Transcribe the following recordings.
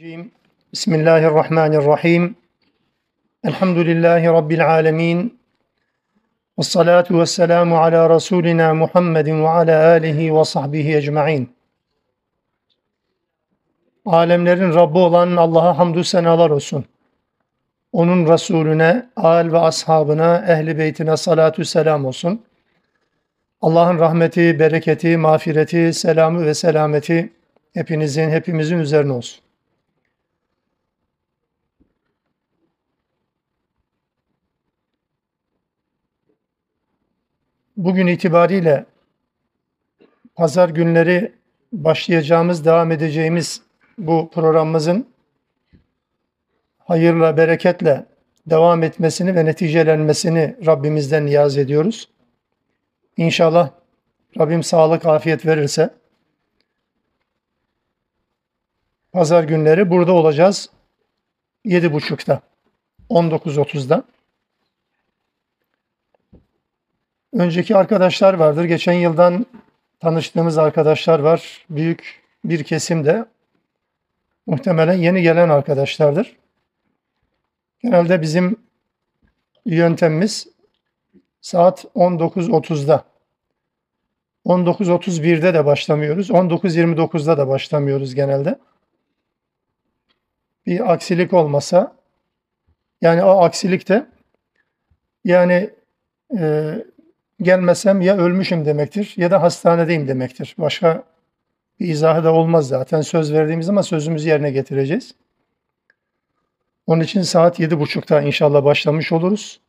Bismillahirrahmanirrahim. Bismillahirrahmanirrahim. Elhamdülillahi Rabbil alemin. Ve salatu ve selamu ala Resulina Muhammedin ve ala alihi ve sahbihi ecma'in. Alemlerin Rabbi olan Allah'a hamdü senalar olsun. Onun Resulüne, al ve ashabına, ehli beytine salatu selam olsun. Allah'ın rahmeti, bereketi, mağfireti, selamı ve selameti hepinizin, hepimizin üzerine olsun. Bugün itibariyle pazar günleri başlayacağımız, devam edeceğimiz bu programımızın hayırla, bereketle devam etmesini ve neticelenmesini Rabbimizden niyaz ediyoruz. İnşallah Rabbim sağlık, afiyet verirse pazar günleri burada olacağız. 7.30'da, 19.30'da. Önceki arkadaşlar vardır. Geçen yıldan tanıştığımız arkadaşlar var. Büyük bir kesim de muhtemelen yeni gelen arkadaşlardır. Genelde bizim yöntemimiz saat 19.30'da. 19.31'de de başlamıyoruz. 19.29'da da başlamıyoruz genelde. Bir aksilik olmasa yani o aksilik de yani e, gelmesem ya ölmüşüm demektir ya da hastanedeyim demektir. Başka bir izahı da olmaz zaten. Söz verdiğimiz ama sözümüzü yerine getireceğiz. Onun için saat yedi buçukta inşallah başlamış oluruz.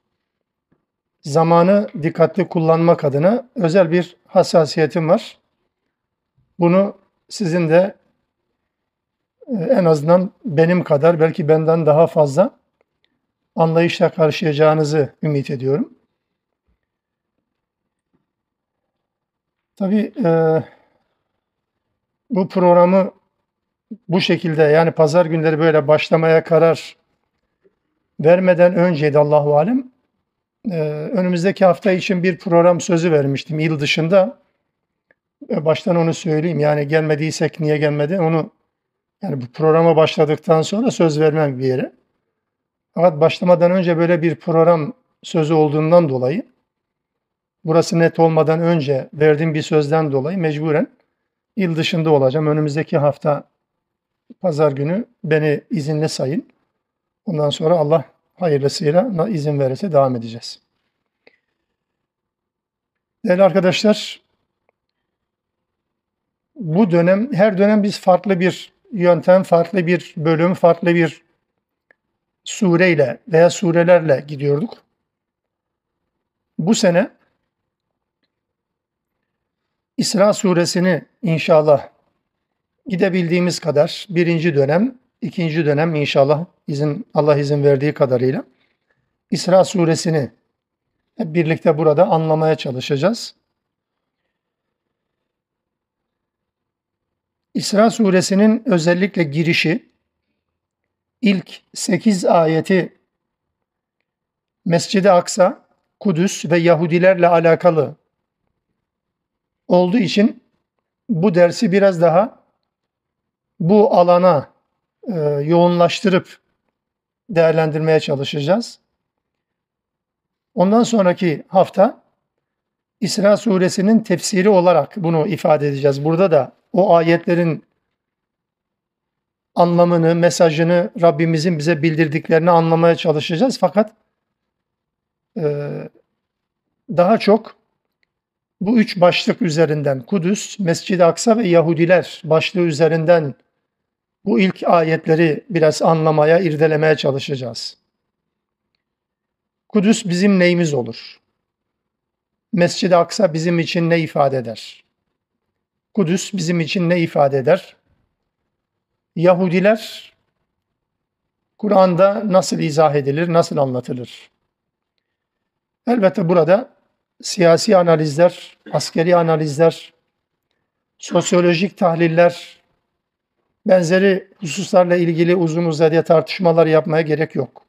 Zamanı dikkatli kullanmak adına özel bir hassasiyetim var. Bunu sizin de e, en azından benim kadar belki benden daha fazla anlayışla karşılayacağınızı ümit ediyorum. Tabii e, bu programı bu şekilde yani pazar günleri böyle başlamaya karar vermeden önceydi Allahu alem. E, önümüzdeki hafta için bir program sözü vermiştim yıl dışında. E, baştan onu söyleyeyim. Yani gelmediysek niye gelmedi onu yani bu programa başladıktan sonra söz vermem bir yere. Fakat başlamadan önce böyle bir program sözü olduğundan dolayı burası net olmadan önce verdiğim bir sözden dolayı mecburen il dışında olacağım. Önümüzdeki hafta pazar günü beni izinli sayın. Ondan sonra Allah hayırlısıyla izin verirse devam edeceğiz. Değerli arkadaşlar, bu dönem, her dönem biz farklı bir yöntem, farklı bir bölüm, farklı bir sureyle veya surelerle gidiyorduk. Bu sene İsra suresini inşallah gidebildiğimiz kadar birinci dönem, ikinci dönem inşallah izin Allah izin verdiği kadarıyla İsra suresini hep birlikte burada anlamaya çalışacağız. İsra suresinin özellikle girişi ilk 8 ayeti Mescid-i Aksa, Kudüs ve Yahudilerle alakalı olduğu için bu dersi biraz daha bu alana e, yoğunlaştırıp değerlendirmeye çalışacağız. Ondan sonraki hafta İsra suresinin tefsiri olarak bunu ifade edeceğiz. Burada da o ayetlerin anlamını, mesajını Rabbimizin bize bildirdiklerini anlamaya çalışacağız. Fakat e, daha çok bu üç başlık üzerinden Kudüs, Mescid-i Aksa ve Yahudiler başlığı üzerinden bu ilk ayetleri biraz anlamaya, irdelemeye çalışacağız. Kudüs bizim neyimiz olur? Mescid-i Aksa bizim için ne ifade eder? Kudüs bizim için ne ifade eder? Yahudiler Kur'an'da nasıl izah edilir, nasıl anlatılır? Elbette burada siyasi analizler, askeri analizler, sosyolojik tahliller, benzeri hususlarla ilgili uzun uzadıya tartışmalar yapmaya gerek yok.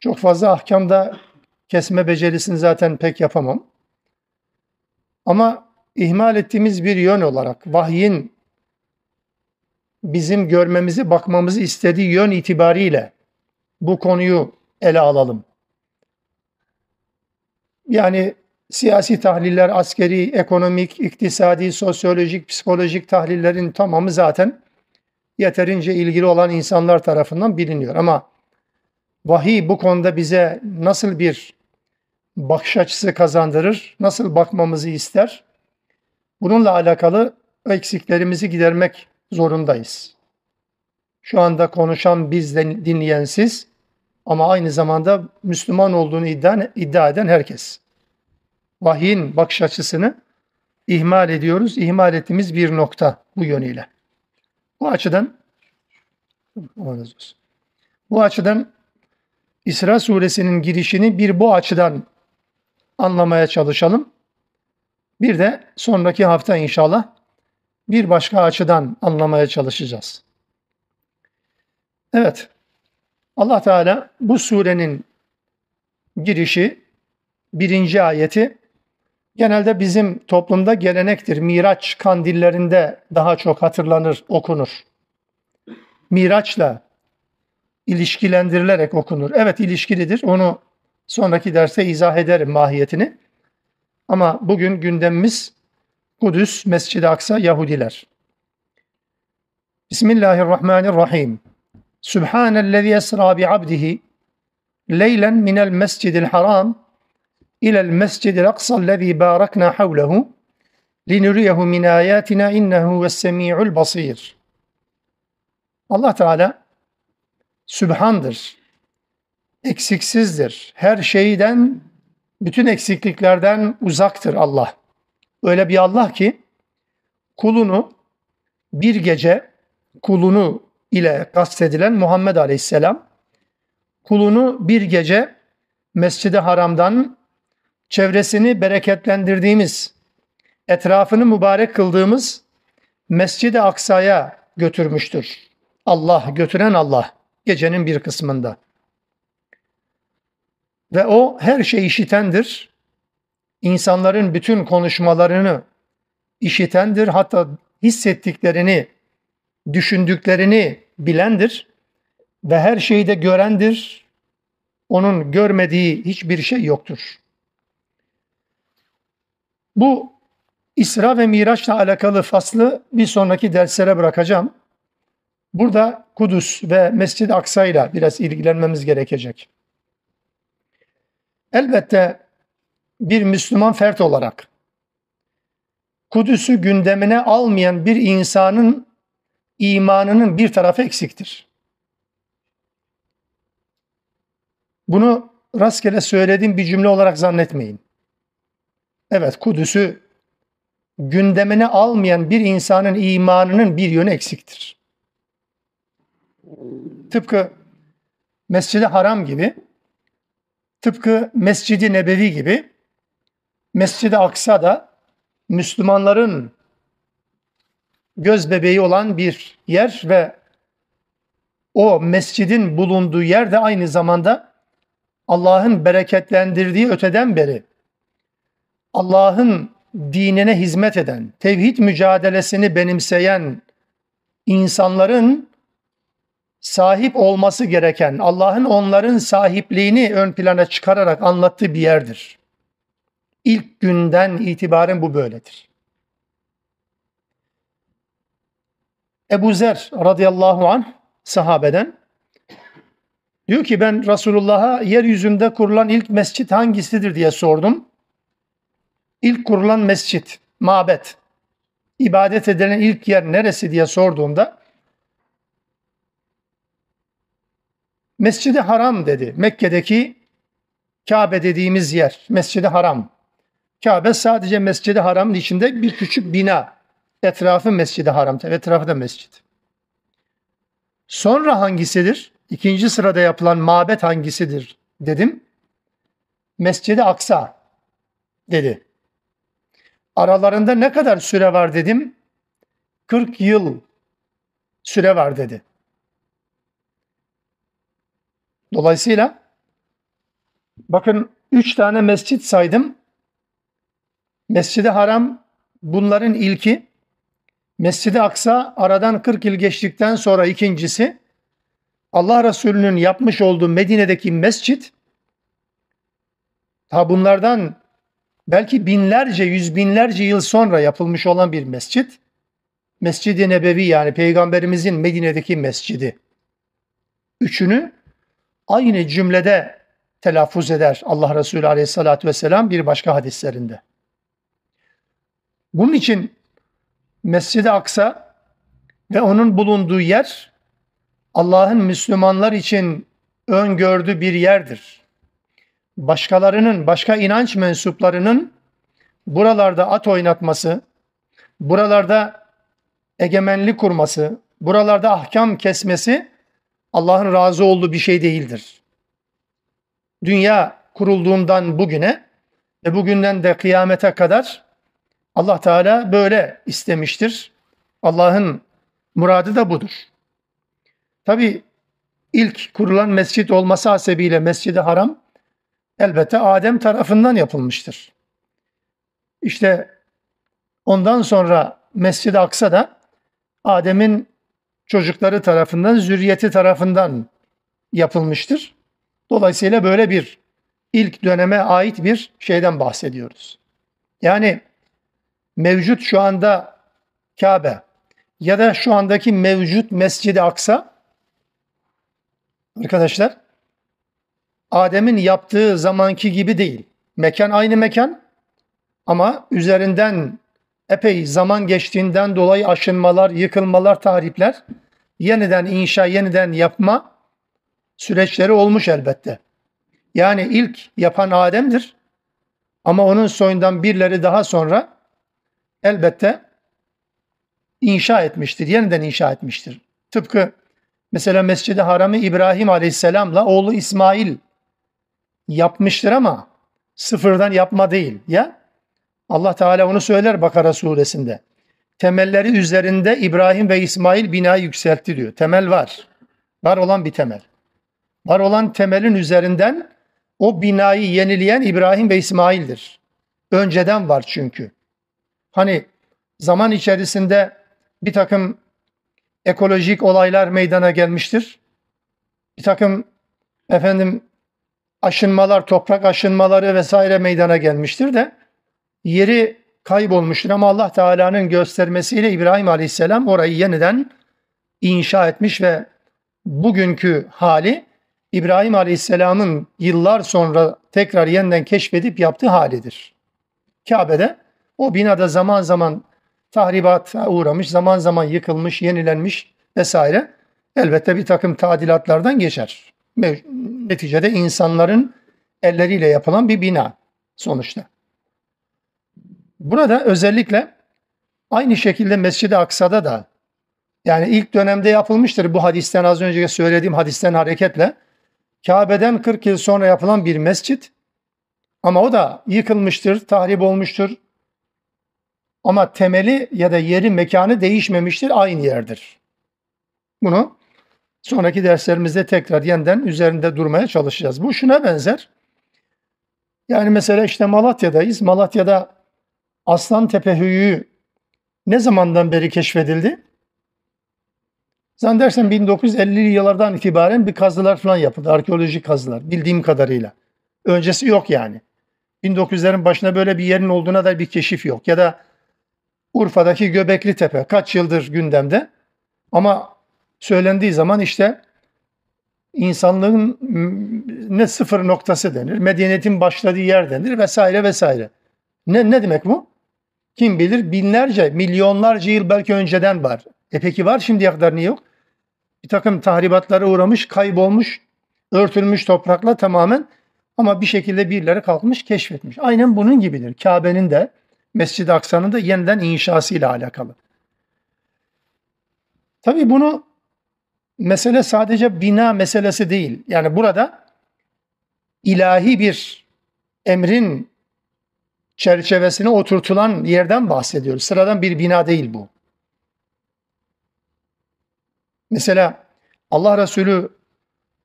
Çok fazla ahkamda kesme becerisini zaten pek yapamam. Ama ihmal ettiğimiz bir yön olarak vahyin bizim görmemizi, bakmamızı istediği yön itibariyle bu konuyu ele alalım. Yani siyasi tahliller, askeri, ekonomik, iktisadi, sosyolojik, psikolojik tahlillerin tamamı zaten yeterince ilgili olan insanlar tarafından biliniyor. Ama vahiy bu konuda bize nasıl bir bakış açısı kazandırır, nasıl bakmamızı ister? Bununla alakalı eksiklerimizi gidermek zorundayız. Şu anda konuşan biz dinleyen siz ama aynı zamanda Müslüman olduğunu iddia, iddia eden herkes. Vahyin bakış açısını ihmal ediyoruz. İhmal ettiğimiz bir nokta bu yönüyle. Bu açıdan bu açıdan İsra suresinin girişini bir bu açıdan anlamaya çalışalım. Bir de sonraki hafta inşallah bir başka açıdan anlamaya çalışacağız. Evet. Allah Teala bu surenin girişi birinci ayeti genelde bizim toplumda gelenektir. Miraç kandillerinde daha çok hatırlanır, okunur. Miraçla ilişkilendirilerek okunur. Evet ilişkilidir. Onu sonraki derste izah ederim mahiyetini. Ama bugün gündemimiz Kudüs, Mescid-i Aksa, Yahudiler. Bismillahirrahmanirrahim. Sübhanellezi esra bi abdihi leylen minel mescidil haram ilel mescidil aksa'llezî bâraknâ havlehu linuriyehu min âyâtina innehu ves-semî'ul basîr. Allah Teala Sübhandır. Eksiksizdir. Her şeyden, bütün eksikliklerden uzaktır Allah. Öyle bir Allah ki kulunu bir gece kulunu ile kastedilen Muhammed Aleyhisselam kulunu bir gece Mescid-i Haram'dan çevresini bereketlendirdiğimiz, etrafını mübarek kıldığımız Mescid-i Aksa'ya götürmüştür. Allah, götüren Allah gecenin bir kısmında. Ve o her şeyi işitendir. İnsanların bütün konuşmalarını işitendir. Hatta hissettiklerini, düşündüklerini bilendir. Ve her şeyi de görendir. Onun görmediği hiçbir şey yoktur. Bu İsra ve Miraç'la alakalı faslı bir sonraki derslere bırakacağım. Burada Kudüs ve Mescid-i Aksa biraz ilgilenmemiz gerekecek. Elbette bir Müslüman fert olarak Kudüs'ü gündemine almayan bir insanın imanının bir tarafı eksiktir. Bunu rastgele söylediğim bir cümle olarak zannetmeyin. Evet Kudüs'ü gündemine almayan bir insanın imanının bir yönü eksiktir. Tıpkı Mescid-i Haram gibi, tıpkı Mescid-i Nebevi gibi, Mescid-i Aksa da Müslümanların göz bebeği olan bir yer ve o mescidin bulunduğu yer de aynı zamanda Allah'ın bereketlendirdiği öteden beri Allah'ın dinine hizmet eden, tevhid mücadelesini benimseyen insanların sahip olması gereken, Allah'ın onların sahipliğini ön plana çıkararak anlattığı bir yerdir. İlk günden itibaren bu böyledir. Ebu Zer radıyallahu anh sahabeden diyor ki ben Resulullah'a yeryüzünde kurulan ilk mescit hangisidir diye sordum. İlk kurulan mescit, mabet, ibadet edilen ilk yer neresi diye sorduğumda Mescid-i Haram dedi. Mekke'deki Kabe dediğimiz yer. Mescid-i Haram. Kabe sadece Mescid-i Haram'ın içinde bir küçük bina. Etrafı Mescid-i Haram. Etrafı da mescid. Sonra hangisidir? İkinci sırada yapılan mabet hangisidir dedim. Mescid-i Aksa dedi. Aralarında ne kadar süre var dedim. 40 yıl süre var dedi. Dolayısıyla bakın üç tane mescit saydım. Mescid-i Haram bunların ilki. Mescid-i Aksa aradan 40 yıl geçtikten sonra ikincisi Allah Resulü'nün yapmış olduğu Medine'deki mescit ha bunlardan belki binlerce, yüz binlerce yıl sonra yapılmış olan bir mescit. Mescid-i Nebevi yani Peygamberimizin Medine'deki mescidi. Üçünü aynı cümlede telaffuz eder Allah Resulü Aleyhisselatü Vesselam bir başka hadislerinde. Bunun için Mescid-i Aksa ve onun bulunduğu yer Allah'ın Müslümanlar için öngördüğü bir yerdir. Başkalarının, başka inanç mensuplarının buralarda at oynatması, buralarda egemenlik kurması, buralarda ahkam kesmesi Allah'ın razı olduğu bir şey değildir. Dünya kurulduğundan bugüne ve bugünden de kıyamete kadar Allah Teala böyle istemiştir. Allah'ın muradı da budur. Tabi ilk kurulan mescit olması hasebiyle Mescid-i Haram elbette Adem tarafından yapılmıştır. İşte ondan sonra Mescid-i Aksa da Adem'in çocukları tarafından, zürriyeti tarafından yapılmıştır. Dolayısıyla böyle bir ilk döneme ait bir şeyden bahsediyoruz. Yani mevcut şu anda Kabe ya da şu andaki mevcut Mescid-i Aksa arkadaşlar Adem'in yaptığı zamanki gibi değil. Mekan aynı mekan ama üzerinden epey zaman geçtiğinden dolayı aşınmalar, yıkılmalar, tahripler, yeniden inşa, yeniden yapma süreçleri olmuş elbette. Yani ilk yapan Adem'dir. Ama onun soyundan birileri daha sonra elbette inşa etmiştir, yeniden inşa etmiştir. Tıpkı mesela Mescid-i Haram'ı İbrahim Aleyhisselam'la oğlu İsmail yapmıştır ama sıfırdan yapma değil. Ya Allah Teala onu söyler Bakara suresinde. Temelleri üzerinde İbrahim ve İsmail binayı yükseltti diyor. Temel var. Var olan bir temel. Var olan temelin üzerinden o binayı yenileyen İbrahim ve İsmail'dir. Önceden var çünkü. Hani zaman içerisinde bir takım ekolojik olaylar meydana gelmiştir. Bir takım efendim aşınmalar, toprak aşınmaları vesaire meydana gelmiştir de yeri kaybolmuştur ama Allah Teala'nın göstermesiyle İbrahim Aleyhisselam orayı yeniden inşa etmiş ve bugünkü hali İbrahim Aleyhisselam'ın yıllar sonra tekrar yeniden keşfedip yaptığı halidir. Kabe'de o binada zaman zaman tahribata uğramış, zaman zaman yıkılmış, yenilenmiş vesaire. Elbette bir takım tadilatlardan geçer. Neticede insanların elleriyle yapılan bir bina sonuçta. Burada özellikle aynı şekilde Mescid-i Aksa'da da yani ilk dönemde yapılmıştır bu hadisten az önce söylediğim hadisten hareketle. Kabe'den 40 yıl sonra yapılan bir mescit ama o da yıkılmıştır, tahrip olmuştur. Ama temeli ya da yeri, mekanı değişmemiştir, aynı yerdir. Bunu sonraki derslerimizde tekrar yeniden üzerinde durmaya çalışacağız. Bu şuna benzer. Yani mesela işte Malatya'dayız. Malatya'da Aslan Tepe Höyüğü ne zamandan beri keşfedildi? Zannedersem 1950'li yıllardan itibaren bir kazılar falan yapıldı. Arkeolojik kazılar bildiğim kadarıyla. Öncesi yok yani. 1900'lerin başına böyle bir yerin olduğuna da bir keşif yok. Ya da Urfa'daki Göbekli Tepe kaç yıldır gündemde. Ama söylendiği zaman işte insanlığın ne sıfır noktası denir, medeniyetin başladığı yer denir vesaire vesaire. Ne, ne demek bu? Kim bilir binlerce, milyonlarca yıl belki önceden var. E peki var şimdiye kadar niye yok? Bir takım tahribatlara uğramış, kaybolmuş, örtülmüş toprakla tamamen ama bir şekilde birileri kalkmış, keşfetmiş. Aynen bunun gibidir. Kabe'nin de Mescid-i Aksa'nın da yeniden inşasıyla alakalı. Tabii bunu mesele sadece bina meselesi değil. Yani burada ilahi bir emrin çerçevesine oturtulan yerden bahsediyoruz. Sıradan bir bina değil bu. Mesela Allah Resulü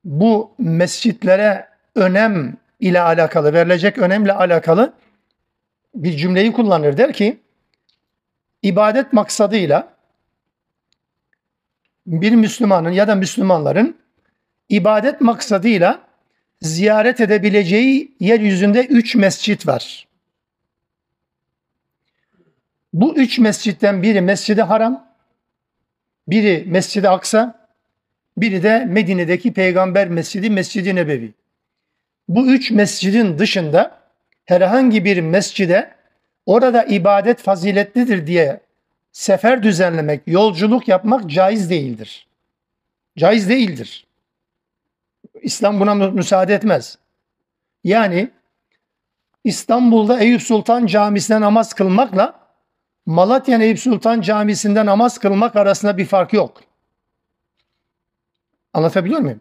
bu mescitlere önem ile alakalı, verilecek önemle alakalı bir cümleyi kullanır. Der ki, ibadet maksadıyla bir Müslümanın ya da Müslümanların ibadet maksadıyla ziyaret edebileceği yeryüzünde üç mescit var. Bu üç mescitten biri Mescid-i Haram, biri Mescid-i Aksa, biri de Medine'deki Peygamber Mescidi Mescid-i Nebevi. Bu üç mescidin dışında herhangi bir mescide orada ibadet faziletlidir diye sefer düzenlemek, yolculuk yapmak caiz değildir. Caiz değildir. İslam buna müsaade etmez. Yani İstanbul'da Eyüp Sultan Camisi'nde namaz kılmakla Malatya Eyüp Sultan Camisi'nde namaz kılmak arasında bir fark yok. Anlatabiliyor muyum?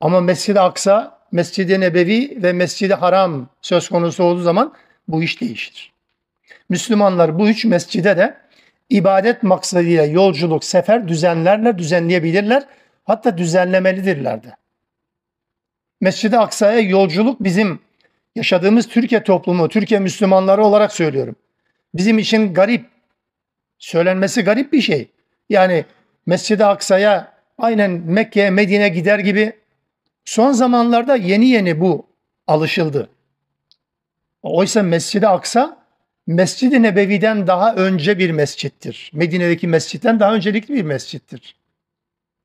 Ama Mescid-i Aksa, Mescid-i Nebevi ve Mescid-i Haram söz konusu olduğu zaman bu iş değişir. Müslümanlar bu üç mescide de ibadet maksadıyla yolculuk, sefer düzenlerle düzenleyebilirler. Hatta düzenlemelidirler de. Mescid-i Aksa'ya yolculuk bizim yaşadığımız Türkiye toplumu, Türkiye Müslümanları olarak söylüyorum. Bizim için garip, söylenmesi garip bir şey. Yani Mescid-i Aksa'ya aynen Mekke'ye, Medine gider gibi son zamanlarda yeni yeni bu alışıldı. Oysa Mescid-i Aksa Mescid-i Nebevi'den daha önce bir mescittir. Medine'deki mescitten daha öncelikli bir mescittir.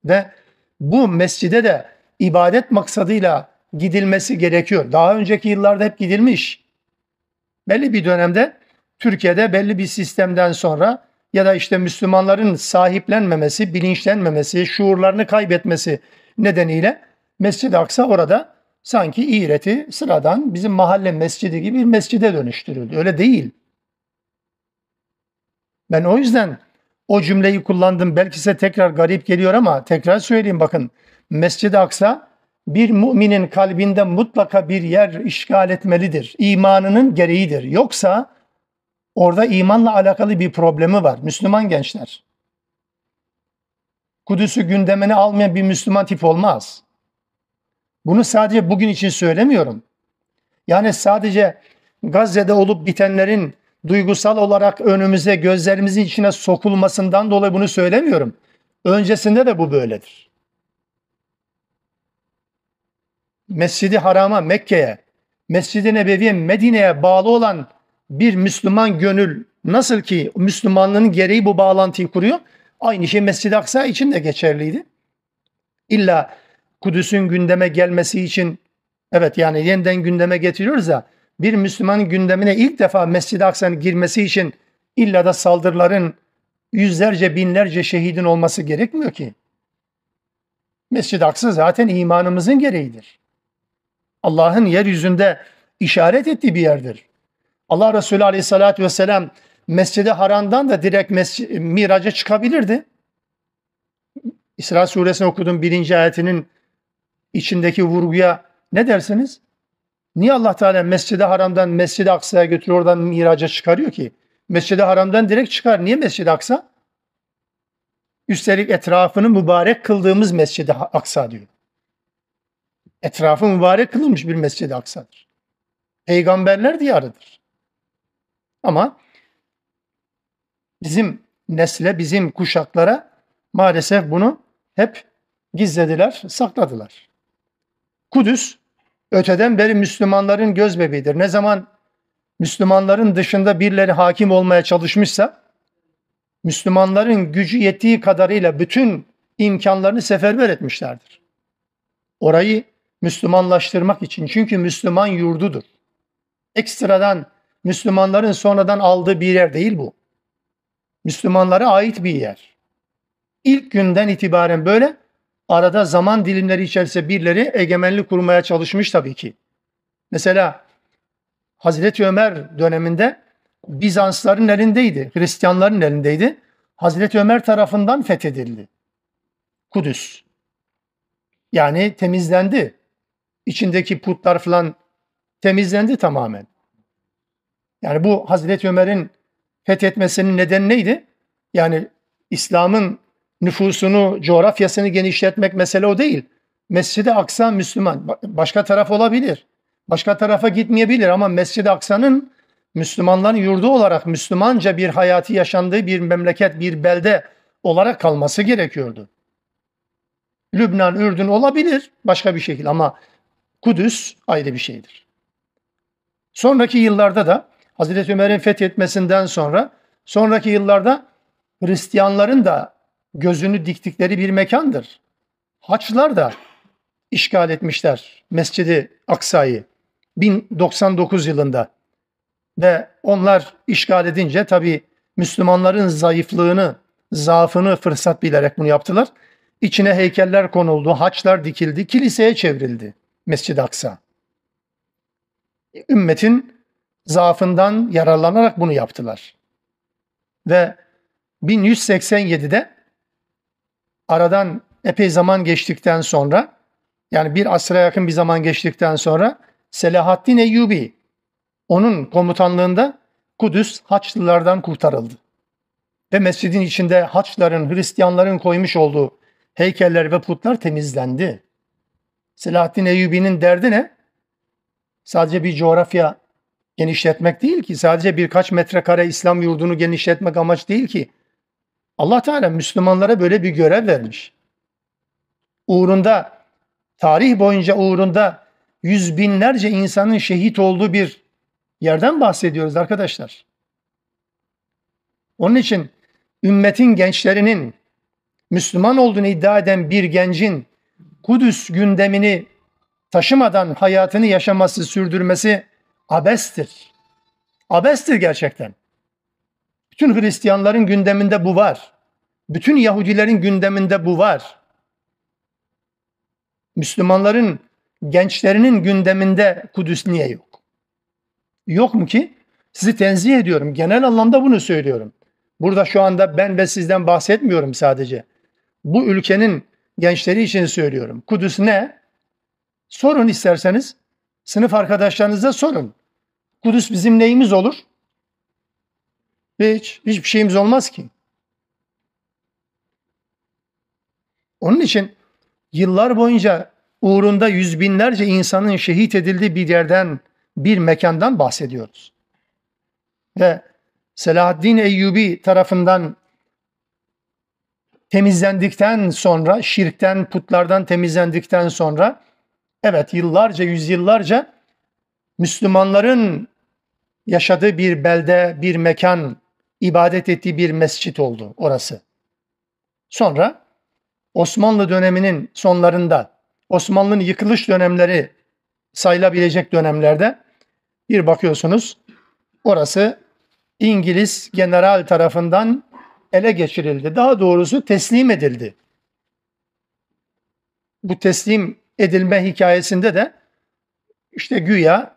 Ve bu mescide de ibadet maksadıyla gidilmesi gerekiyor. Daha önceki yıllarda hep gidilmiş. Belli bir dönemde Türkiye'de belli bir sistemden sonra ya da işte Müslümanların sahiplenmemesi, bilinçlenmemesi, şuurlarını kaybetmesi nedeniyle Mescid-i Aksa orada sanki iğreti sıradan bizim mahalle mescidi gibi bir mescide dönüştürüldü. Öyle değil. Ben o yüzden o cümleyi kullandım. Belki size tekrar garip geliyor ama tekrar söyleyeyim bakın. Mescid-i Aksa bir müminin kalbinde mutlaka bir yer işgal etmelidir. İmanının gereğidir. Yoksa orada imanla alakalı bir problemi var. Müslüman gençler. Kudüs'ü gündemine almayan bir Müslüman tip olmaz. Bunu sadece bugün için söylemiyorum. Yani sadece Gazze'de olup bitenlerin duygusal olarak önümüze, gözlerimizin içine sokulmasından dolayı bunu söylemiyorum. Öncesinde de bu böyledir. Mescidi Haram'a, Mekke'ye, Mescid-i Nebevi'ye, Medine'ye bağlı olan bir Müslüman gönül nasıl ki Müslümanlığın gereği bu bağlantıyı kuruyor, aynı şey Mescid-i Aksa için de geçerliydi. İlla Kudüs'ün gündeme gelmesi için evet yani yeniden gündeme getiriyoruz ya bir Müslümanın gündemine ilk defa Mescid-i Aksa'nın girmesi için illa da saldırıların yüzlerce binlerce şehidin olması gerekmiyor ki. Mescid-i Aksa zaten imanımızın gereğidir. Allah'ın yeryüzünde işaret ettiği bir yerdir. Allah Resulü Aleyhisselatü Vesselam Mescid-i Haram'dan da direkt miraca çıkabilirdi. İsra suresini okudum birinci ayetinin içindeki vurguya ne dersiniz? Niye Allah Teala Mescid-i Haram'dan Mescid-i Aksa'ya götürüyor oradan miraca çıkarıyor ki? Mescid-i Haram'dan direkt çıkar. Niye Mescid-i Aksa? Üstelik etrafını mübarek kıldığımız Mescid-i Aksa diyor. Etrafı mübarek kılınmış bir Mescid-i Aksa'dır. Peygamberler diyarıdır. Ama bizim nesle, bizim kuşaklara maalesef bunu hep gizlediler, sakladılar. Kudüs öteden beri Müslümanların göz bebeğidir. Ne zaman Müslümanların dışında birileri hakim olmaya çalışmışsa Müslümanların gücü yettiği kadarıyla bütün imkanlarını seferber etmişlerdir. Orayı Müslümanlaştırmak için çünkü Müslüman yurdudur. Ekstradan Müslümanların sonradan aldığı bir yer değil bu. Müslümanlara ait bir yer. İlk günden itibaren böyle arada zaman dilimleri içerisinde birileri egemenlik kurmaya çalışmış tabii ki. Mesela Hazreti Ömer döneminde Bizansların elindeydi, Hristiyanların elindeydi. Hazreti Ömer tarafından fethedildi. Kudüs. Yani temizlendi. İçindeki putlar falan temizlendi tamamen. Yani bu Hazreti Ömer'in fethetmesinin nedeni neydi? Yani İslam'ın nüfusunu, coğrafyasını genişletmek mesele o değil. Mescid-i Aksa Müslüman. Başka taraf olabilir. Başka tarafa gitmeyebilir ama Mescid-i Aksa'nın Müslümanların yurdu olarak Müslümanca bir hayatı yaşandığı bir memleket, bir belde olarak kalması gerekiyordu. Lübnan, Ürdün olabilir başka bir şekilde ama Kudüs ayrı bir şeydir. Sonraki yıllarda da Hazreti Ömer'in fethetmesinden sonra sonraki yıllarda Hristiyanların da gözünü diktikleri bir mekandır. Haçlar da işgal etmişler Mescidi Aksa'yı 1099 yılında. Ve onlar işgal edince tabi Müslümanların zayıflığını, zaafını fırsat bilerek bunu yaptılar. İçine heykeller konuldu, haçlar dikildi, kiliseye çevrildi Mescid-i Aksa. Ümmetin zaafından yararlanarak bunu yaptılar. Ve 1187'de aradan epey zaman geçtikten sonra yani bir asra yakın bir zaman geçtikten sonra Selahaddin Eyyubi onun komutanlığında Kudüs Haçlılardan kurtarıldı. Ve mescidin içinde Haçların, Hristiyanların koymuş olduğu heykeller ve putlar temizlendi. Selahaddin Eyyubi'nin derdi ne? Sadece bir coğrafya genişletmek değil ki, sadece birkaç metrekare İslam yurdunu genişletmek amaç değil ki. Allah Teala Müslümanlara böyle bir görev vermiş. Uğrunda, tarih boyunca uğrunda yüz binlerce insanın şehit olduğu bir yerden bahsediyoruz arkadaşlar. Onun için ümmetin gençlerinin Müslüman olduğunu iddia eden bir gencin Kudüs gündemini taşımadan hayatını yaşaması, sürdürmesi abestir. Abestir gerçekten. Bütün Hristiyanların gündeminde bu var. Bütün Yahudilerin gündeminde bu var. Müslümanların gençlerinin gündeminde Kudüs niye yok? Yok mu ki? Sizi tenzih ediyorum. Genel anlamda bunu söylüyorum. Burada şu anda ben ve sizden bahsetmiyorum sadece. Bu ülkenin gençleri için söylüyorum. Kudüs ne? Sorun isterseniz. Sınıf arkadaşlarınıza sorun. Kudüs bizim neyimiz olur? Hiç, hiçbir şeyimiz olmaz ki. Onun için yıllar boyunca uğrunda yüz binlerce insanın şehit edildiği bir yerden, bir mekandan bahsediyoruz. Ve Selahaddin Eyyubi tarafından temizlendikten sonra, şirkten, putlardan temizlendikten sonra, evet yıllarca, yüzyıllarca Müslümanların yaşadığı bir belde, bir mekan, ibadet ettiği bir mescit oldu orası. Sonra Osmanlı döneminin sonlarında Osmanlı'nın yıkılış dönemleri sayılabilecek dönemlerde bir bakıyorsunuz orası İngiliz general tarafından ele geçirildi. Daha doğrusu teslim edildi. Bu teslim edilme hikayesinde de işte güya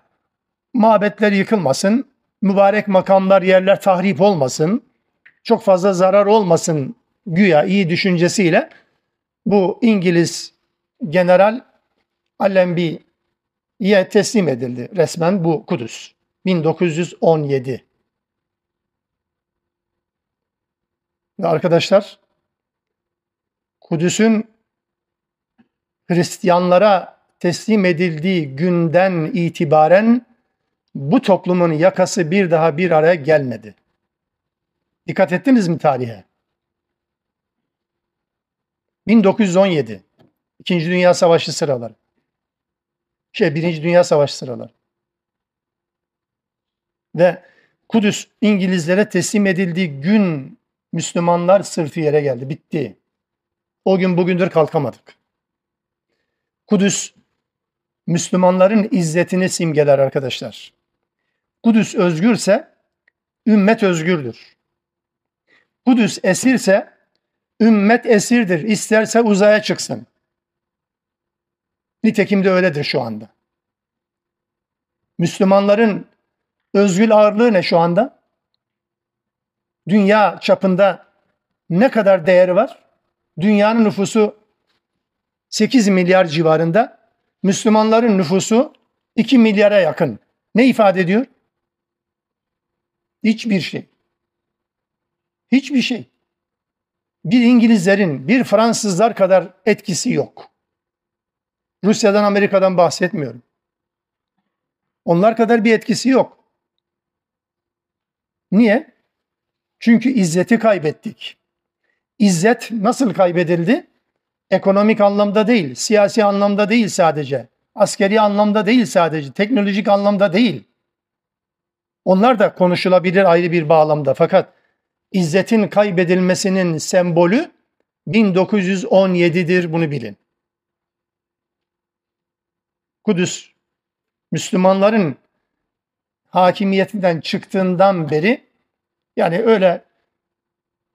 mabetler yıkılmasın, mübarek makamlar, yerler tahrip olmasın, çok fazla zarar olmasın güya iyi düşüncesiyle bu İngiliz General Allenby'ye teslim edildi resmen bu Kudüs. 1917. Ve arkadaşlar Kudüs'ün Hristiyanlara teslim edildiği günden itibaren bu toplumun yakası bir daha bir araya gelmedi. Dikkat ettiniz mi tarihe? 1917 İkinci Dünya Savaşı sıraları. Şey Birinci Dünya Savaşı sıraları. Ve Kudüs İngilizlere teslim edildiği gün Müslümanlar sırtı yere geldi. Bitti. O gün bugündür kalkamadık. Kudüs Müslümanların izzetini simgeler arkadaşlar. Kudüs özgürse ümmet özgürdür. Kudüs esirse ümmet esirdir. İsterse uzaya çıksın. Nitekim de öyledir şu anda. Müslümanların özgül ağırlığı ne şu anda? Dünya çapında ne kadar değeri var? Dünyanın nüfusu 8 milyar civarında. Müslümanların nüfusu 2 milyara yakın. Ne ifade ediyor? Hiçbir şey. Hiçbir şey. Bir İngilizlerin, bir Fransızlar kadar etkisi yok. Rusya'dan, Amerika'dan bahsetmiyorum. Onlar kadar bir etkisi yok. Niye? Çünkü izzeti kaybettik. İzzet nasıl kaybedildi? Ekonomik anlamda değil, siyasi anlamda değil sadece, askeri anlamda değil sadece, teknolojik anlamda değil. Onlar da konuşulabilir ayrı bir bağlamda. Fakat İzzetin kaybedilmesinin sembolü 1917'dir bunu bilin. Kudüs Müslümanların hakimiyetinden çıktığından beri yani öyle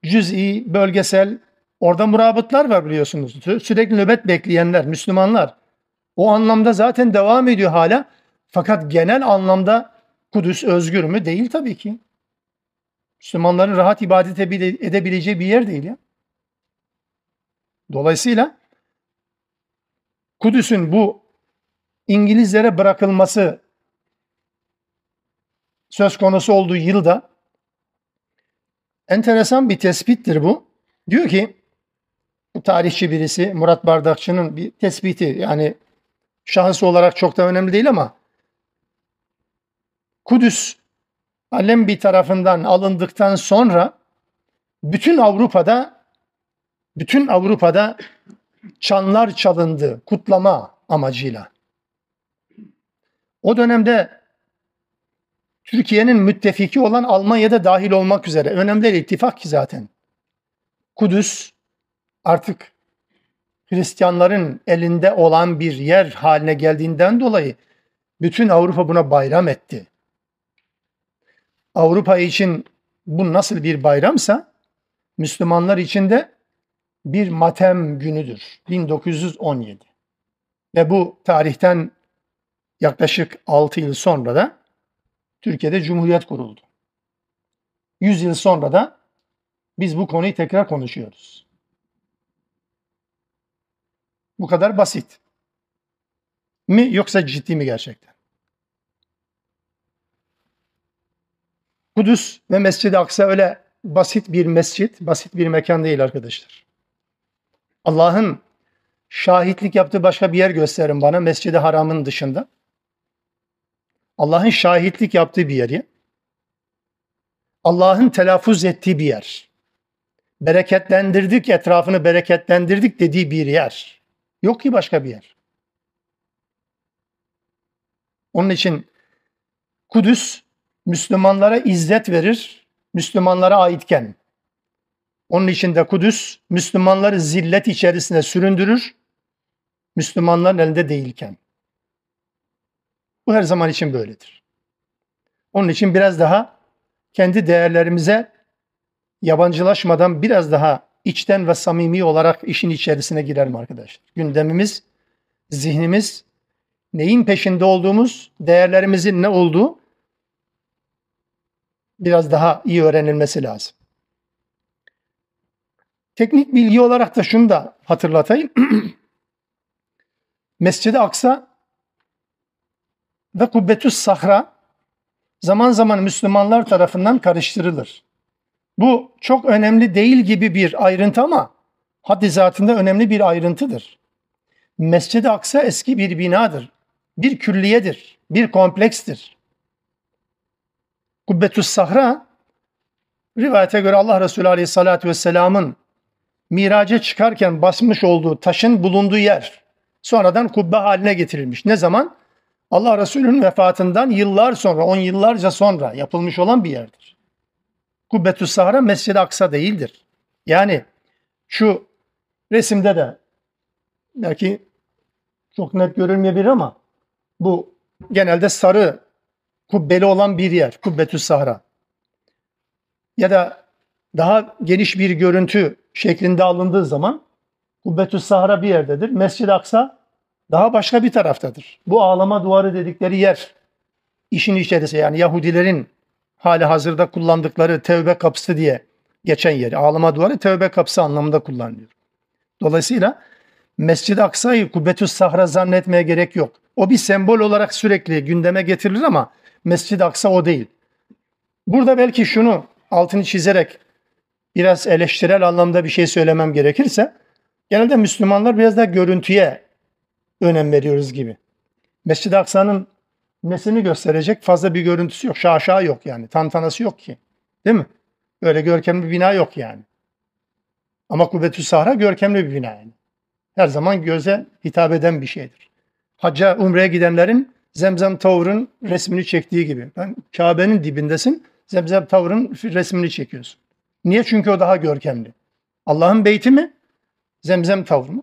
cüz'i, bölgesel orada murabıtlar var biliyorsunuz. Sürekli nöbet bekleyenler, Müslümanlar. O anlamda zaten devam ediyor hala. Fakat genel anlamda Kudüs özgür mü? Değil tabii ki. Müslümanların rahat ibadet edebileceği bir yer değil ya. Dolayısıyla Kudüs'ün bu İngilizlere bırakılması söz konusu olduğu yılda enteresan bir tespittir bu. Diyor ki tarihçi birisi Murat Bardakçı'nın bir tespiti yani şahıs olarak çok da önemli değil ama Kudüs Alembi tarafından alındıktan sonra bütün Avrupa'da bütün Avrupa'da çanlar çalındı kutlama amacıyla. O dönemde Türkiye'nin müttefiki olan Almanya'da dahil olmak üzere önemli ittifak ki zaten. Kudüs artık Hristiyanların elinde olan bir yer haline geldiğinden dolayı bütün Avrupa buna bayram etti. Avrupa için bu nasıl bir bayramsa Müslümanlar için de bir matem günüdür. 1917. Ve bu tarihten yaklaşık 6 yıl sonra da Türkiye'de Cumhuriyet kuruldu. 100 yıl sonra da biz bu konuyu tekrar konuşuyoruz. Bu kadar basit. Mi yoksa ciddi mi gerçekten? Kudüs ve Mescid-i Aksa öyle basit bir mescit, basit bir mekan değil arkadaşlar. Allah'ın şahitlik yaptığı başka bir yer gösterin bana Mescid-i Haram'ın dışında. Allah'ın şahitlik yaptığı bir yer. Allah'ın telaffuz ettiği bir yer. Bereketlendirdik, etrafını bereketlendirdik dediği bir yer. Yok ki başka bir yer. Onun için Kudüs Müslümanlara izzet verir, Müslümanlara aitken. Onun için de Kudüs Müslümanları zillet içerisine süründürür, Müslümanların elinde değilken. Bu her zaman için böyledir. Onun için biraz daha kendi değerlerimize yabancılaşmadan biraz daha içten ve samimi olarak işin içerisine girelim arkadaşlar. Gündemimiz, zihnimiz, neyin peşinde olduğumuz, değerlerimizin ne olduğu biraz daha iyi öğrenilmesi lazım. Teknik bilgi olarak da şunu da hatırlatayım. Mescid-i Aksa ve Kubbetüs Sahra zaman zaman Müslümanlar tarafından karıştırılır. Bu çok önemli değil gibi bir ayrıntı ama haddi zatında önemli bir ayrıntıdır. Mescid-i Aksa eski bir binadır. Bir külliyedir, bir komplekstir. Kubbetüs Sahra rivayete göre Allah Resulü Aleyhisselatü Vesselam'ın miraca çıkarken basmış olduğu taşın bulunduğu yer sonradan kubbe haline getirilmiş. Ne zaman? Allah Resulü'nün vefatından yıllar sonra, on yıllarca sonra yapılmış olan bir yerdir. Kubbetü Sahra Mescid-i Aksa değildir. Yani şu resimde de belki çok net görülmeyebilir ama bu genelde sarı kubbeli olan bir yer. Kubbetü Sahra. Ya da daha geniş bir görüntü şeklinde alındığı zaman Kubbetü Sahra bir yerdedir. Mescid-i Aksa daha başka bir taraftadır. Bu ağlama duvarı dedikleri yer işin içerisinde yani Yahudilerin hali hazırda kullandıkları tevbe kapısı diye geçen yer. Ağlama duvarı tevbe kapısı anlamında kullanılıyor. Dolayısıyla Mescid-i Aksa'yı Kubbetüs Sahra zannetmeye gerek yok. O bir sembol olarak sürekli gündeme getirilir ama Mescid-i Aksa o değil. Burada belki şunu altını çizerek biraz eleştirel anlamda bir şey söylemem gerekirse genelde Müslümanlar biraz da görüntüye önem veriyoruz gibi. Mescid-i Aksa'nın nesini gösterecek fazla bir görüntüsü yok. Şaşa yok yani. Tantanası yok ki. Değil mi? Öyle görkemli bir bina yok yani. Ama Kubbetü Sahra görkemli bir bina yani. Her zaman göze hitap eden bir şeydir. Hacca, umreye gidenlerin Zemzem Tavur'un resmini çektiği gibi. Ben Kabe'nin dibindesin, Zemzem Tavur'un resmini çekiyorsun. Niye? Çünkü o daha görkemli. Allah'ın beyti mi? Zemzem Tavur mu?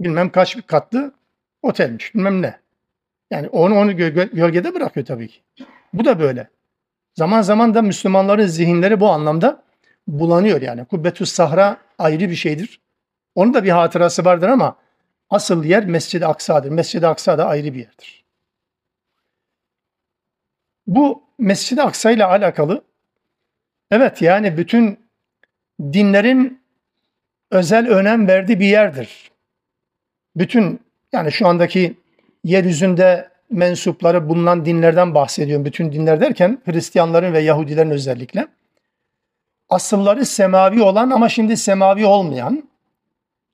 Bilmem kaç katlı otelmiş, bilmem ne. Yani onu onu gölgede bırakıyor tabii ki. Bu da böyle. Zaman zaman da Müslümanların zihinleri bu anlamda bulanıyor yani. Kubbetüs Sahra ayrı bir şeydir. Onun da bir hatırası vardır ama asıl yer Mescid-i Aksa'dır. Mescid-i Aksa da ayrı bir yerdir. Bu Mescid-i Aksa ile alakalı evet yani bütün dinlerin özel önem verdiği bir yerdir. Bütün yani şu andaki yeryüzünde mensupları bulunan dinlerden bahsediyorum. Bütün dinler derken Hristiyanların ve Yahudilerin özellikle. Asılları semavi olan ama şimdi semavi olmayan,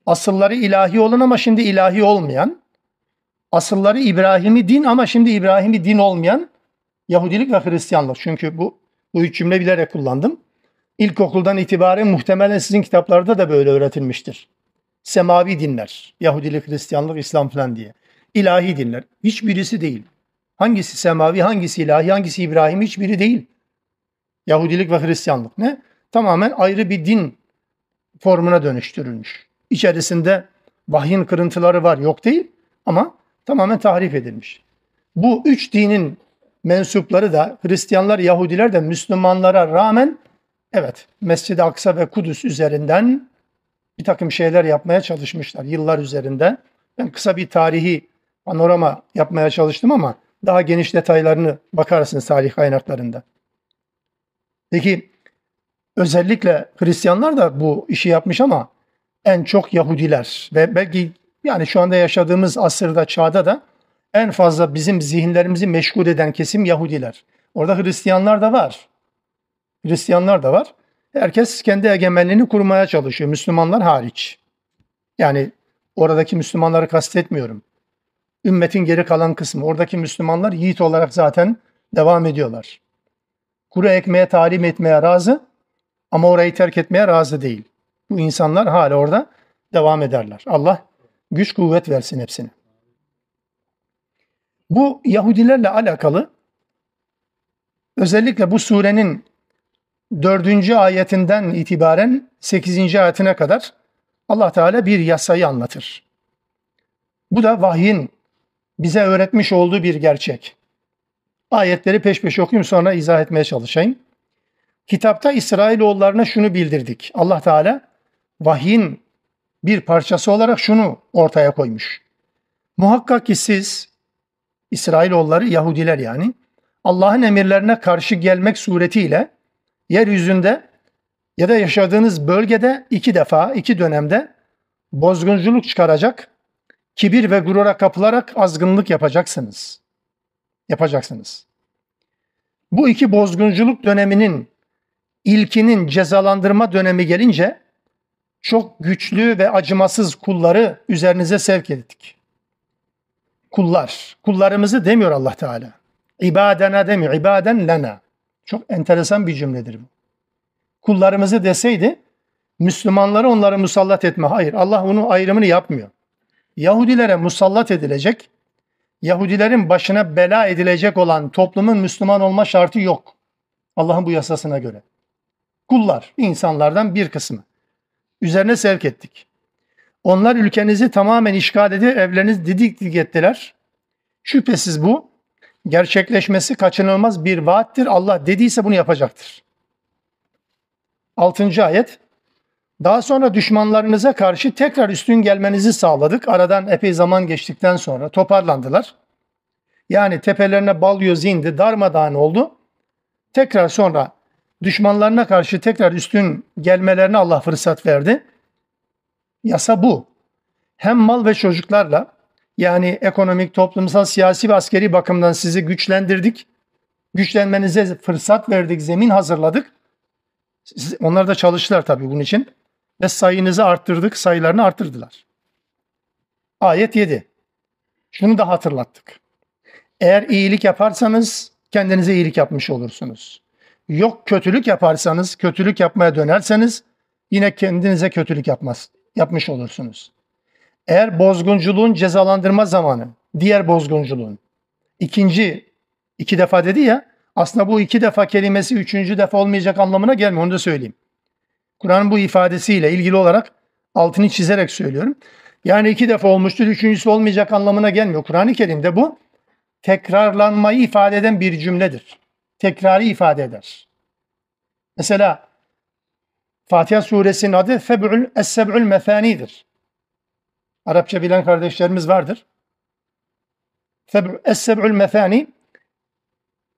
asılları ilahi olan ama şimdi ilahi olmayan, asılları İbrahim'i din ama şimdi İbrahim'i din olmayan Yahudilik ve Hristiyanlık. Çünkü bu, bu üç cümle bilerek kullandım. İlkokuldan itibaren muhtemelen sizin kitaplarda da böyle öğretilmiştir. Semavi dinler, Yahudilik, Hristiyanlık, İslam falan diye ilahi dinler. Hiçbirisi değil. Hangisi semavi, hangisi ilahi, hangisi İbrahim hiçbiri değil. Yahudilik ve Hristiyanlık ne? Tamamen ayrı bir din formuna dönüştürülmüş. İçerisinde vahyin kırıntıları var yok değil ama tamamen tahrif edilmiş. Bu üç dinin mensupları da Hristiyanlar, Yahudiler de Müslümanlara rağmen evet Mescid-i Aksa ve Kudüs üzerinden bir takım şeyler yapmaya çalışmışlar yıllar üzerinde. Ben kısa bir tarihi panorama yapmaya çalıştım ama daha geniş detaylarını bakarsınız tarih kaynaklarında. Peki özellikle Hristiyanlar da bu işi yapmış ama en çok Yahudiler ve belki yani şu anda yaşadığımız asırda, çağda da en fazla bizim zihinlerimizi meşgul eden kesim Yahudiler. Orada Hristiyanlar da var. Hristiyanlar da var. Herkes kendi egemenliğini kurmaya çalışıyor. Müslümanlar hariç. Yani oradaki Müslümanları kastetmiyorum ümmetin geri kalan kısmı. Oradaki Müslümanlar yiğit olarak zaten devam ediyorlar. Kuru ekmeğe talim etmeye razı ama orayı terk etmeye razı değil. Bu insanlar hala orada devam ederler. Allah güç kuvvet versin hepsine. Bu Yahudilerle alakalı özellikle bu surenin dördüncü ayetinden itibaren sekizinci ayetine kadar Allah Teala bir yasayı anlatır. Bu da vahyin bize öğretmiş olduğu bir gerçek. Ayetleri peş peşe okuyayım sonra izah etmeye çalışayım. Kitapta İsrailoğullarına şunu bildirdik. Allah Teala vahyin bir parçası olarak şunu ortaya koymuş. Muhakkak ki siz İsrailoğulları Yahudiler yani Allah'ın emirlerine karşı gelmek suretiyle yeryüzünde ya da yaşadığınız bölgede iki defa, iki dönemde bozgunculuk çıkaracak kibir ve gurura kapılarak azgınlık yapacaksınız. Yapacaksınız. Bu iki bozgunculuk döneminin ilkinin cezalandırma dönemi gelince çok güçlü ve acımasız kulları üzerinize sevk ettik. Kullar, kullarımızı demiyor Allah Teala. İbadena demiyor, ibaden lena. Çok enteresan bir cümledir bu. Kullarımızı deseydi Müslümanları onlara musallat etme. Hayır, Allah onun ayrımını yapmıyor. Yahudilere musallat edilecek, Yahudilerin başına bela edilecek olan toplumun Müslüman olma şartı yok. Allah'ın bu yasasına göre. Kullar, insanlardan bir kısmı. Üzerine sevk ettik. Onlar ülkenizi tamamen işgal edip evlerinizi didik didik ettiler. Şüphesiz bu gerçekleşmesi kaçınılmaz bir vaattir. Allah dediyse bunu yapacaktır. Altıncı ayet daha sonra düşmanlarınıza karşı tekrar üstün gelmenizi sağladık. Aradan epey zaman geçtikten sonra toparlandılar. Yani tepelerine bal göz indi, darmadağın oldu. Tekrar sonra düşmanlarına karşı tekrar üstün gelmelerine Allah fırsat verdi. Yasa bu. Hem mal ve çocuklarla yani ekonomik, toplumsal, siyasi ve askeri bakımdan sizi güçlendirdik. Güçlenmenize fırsat verdik, zemin hazırladık. Onlar da çalıştılar tabii bunun için ve sayınızı arttırdık, sayılarını arttırdılar. Ayet 7. Şunu da hatırlattık. Eğer iyilik yaparsanız kendinize iyilik yapmış olursunuz. Yok kötülük yaparsanız, kötülük yapmaya dönerseniz yine kendinize kötülük yapmaz, yapmış olursunuz. Eğer bozgunculuğun cezalandırma zamanı, diğer bozgunculuğun, ikinci, iki defa dedi ya, aslında bu iki defa kelimesi üçüncü defa olmayacak anlamına gelmiyor, onu da söyleyeyim. Kur'an'ın bu ifadesiyle ilgili olarak altını çizerek söylüyorum. Yani iki defa olmuştur, üçüncüsü olmayacak anlamına gelmiyor. Kur'an-ı Kerim'de bu tekrarlanmayı ifade eden bir cümledir. Tekrarı ifade eder. Mesela Fatiha suresinin adı Feb'ül Es-Seb'ül Mefani'dir. Arapça bilen kardeşlerimiz vardır. Es-Seb'ül Mefani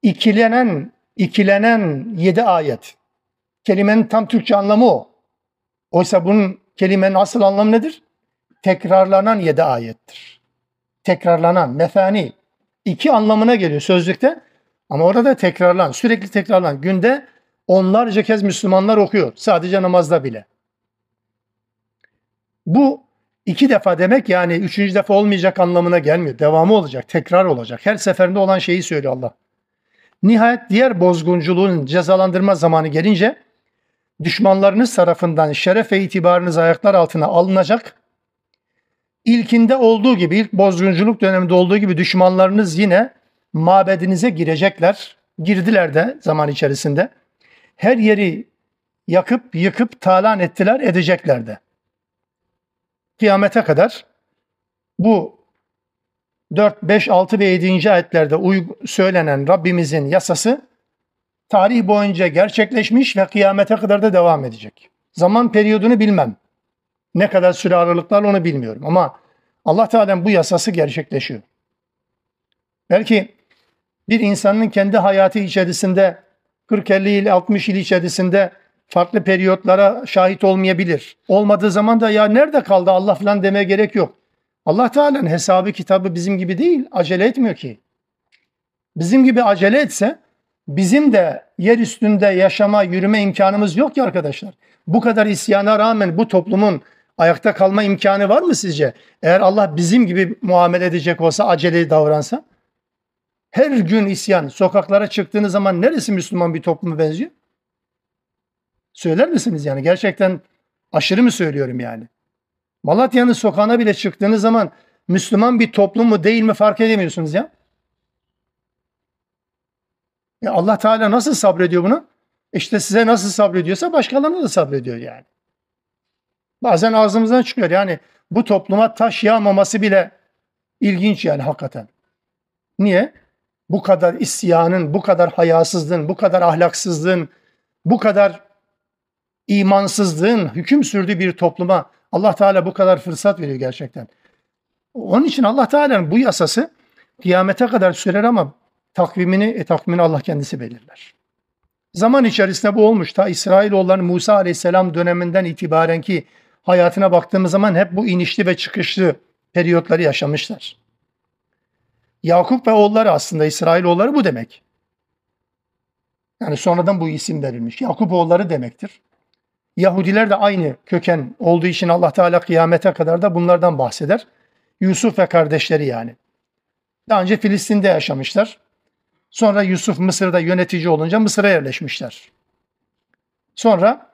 ikilenen ikilenen yedi ayet. Kelimenin tam Türkçe anlamı o. Oysa bunun kelimenin asıl anlamı nedir? Tekrarlanan yedi ayettir. Tekrarlanan, mefani. iki anlamına geliyor sözlükte. Ama orada tekrarlan, sürekli tekrarlan. Günde onlarca kez Müslümanlar okuyor. Sadece namazda bile. Bu iki defa demek yani üçüncü defa olmayacak anlamına gelmiyor. Devamı olacak, tekrar olacak. Her seferinde olan şeyi söylüyor Allah. Nihayet diğer bozgunculuğun cezalandırma zamanı gelince düşmanlarınız tarafından şeref ve itibarınız ayaklar altına alınacak. İlkinde olduğu gibi, ilk bozgunculuk döneminde olduğu gibi düşmanlarınız yine mabedinize girecekler. Girdiler de zaman içerisinde. Her yeri yakıp yıkıp talan ettiler, edecekler de. Kıyamete kadar bu 4, 5, 6 ve 7. ayetlerde söylenen Rabbimizin yasası tarih boyunca gerçekleşmiş ve kıyamete kadar da devam edecek. Zaman periyodunu bilmem. Ne kadar süre aralıklar onu bilmiyorum ama Allah Teala'nın bu yasası gerçekleşiyor. Belki bir insanın kendi hayatı içerisinde 40-50 yıl, 60 yıl içerisinde farklı periyotlara şahit olmayabilir. Olmadığı zaman da ya nerede kaldı Allah falan demeye gerek yok. Allah Teala'nın hesabı kitabı bizim gibi değil, acele etmiyor ki. Bizim gibi acele etse bizim de yer üstünde yaşama, yürüme imkanımız yok ki arkadaşlar. Bu kadar isyana rağmen bu toplumun ayakta kalma imkanı var mı sizce? Eğer Allah bizim gibi muamele edecek olsa, acele davransa? Her gün isyan, sokaklara çıktığınız zaman neresi Müslüman bir topluma benziyor? Söyler misiniz yani? Gerçekten aşırı mı söylüyorum yani? Malatya'nın sokağına bile çıktığınız zaman Müslüman bir toplum mu değil mi fark edemiyorsunuz ya. ya Allah Teala nasıl sabrediyor bunu? İşte size nasıl sabrediyorsa başkalarına da sabrediyor yani. Bazen ağzımızdan çıkıyor yani bu topluma taş yağmaması bile ilginç yani hakikaten. Niye? Bu kadar isyanın, bu kadar hayasızlığın, bu kadar ahlaksızlığın, bu kadar imansızlığın hüküm sürdüğü bir topluma Allah Teala bu kadar fırsat veriyor gerçekten. Onun için Allah Teala'nın bu yasası kıyamete kadar sürer ama takvimini, e, takvimini Allah kendisi belirler. Zaman içerisinde bu olmuş. Ta İsrailoğulların Musa Aleyhisselam döneminden itibaren ki hayatına baktığımız zaman hep bu inişli ve çıkışlı periyotları yaşamışlar. Yakup ve oğulları aslında İsrailoğulları bu demek. Yani sonradan bu isim verilmiş. Yakup oğulları demektir. Yahudiler de aynı köken olduğu için Allah Teala kıyamete kadar da bunlardan bahseder. Yusuf ve kardeşleri yani. Daha önce Filistin'de yaşamışlar. Sonra Yusuf Mısır'da yönetici olunca Mısır'a yerleşmişler. Sonra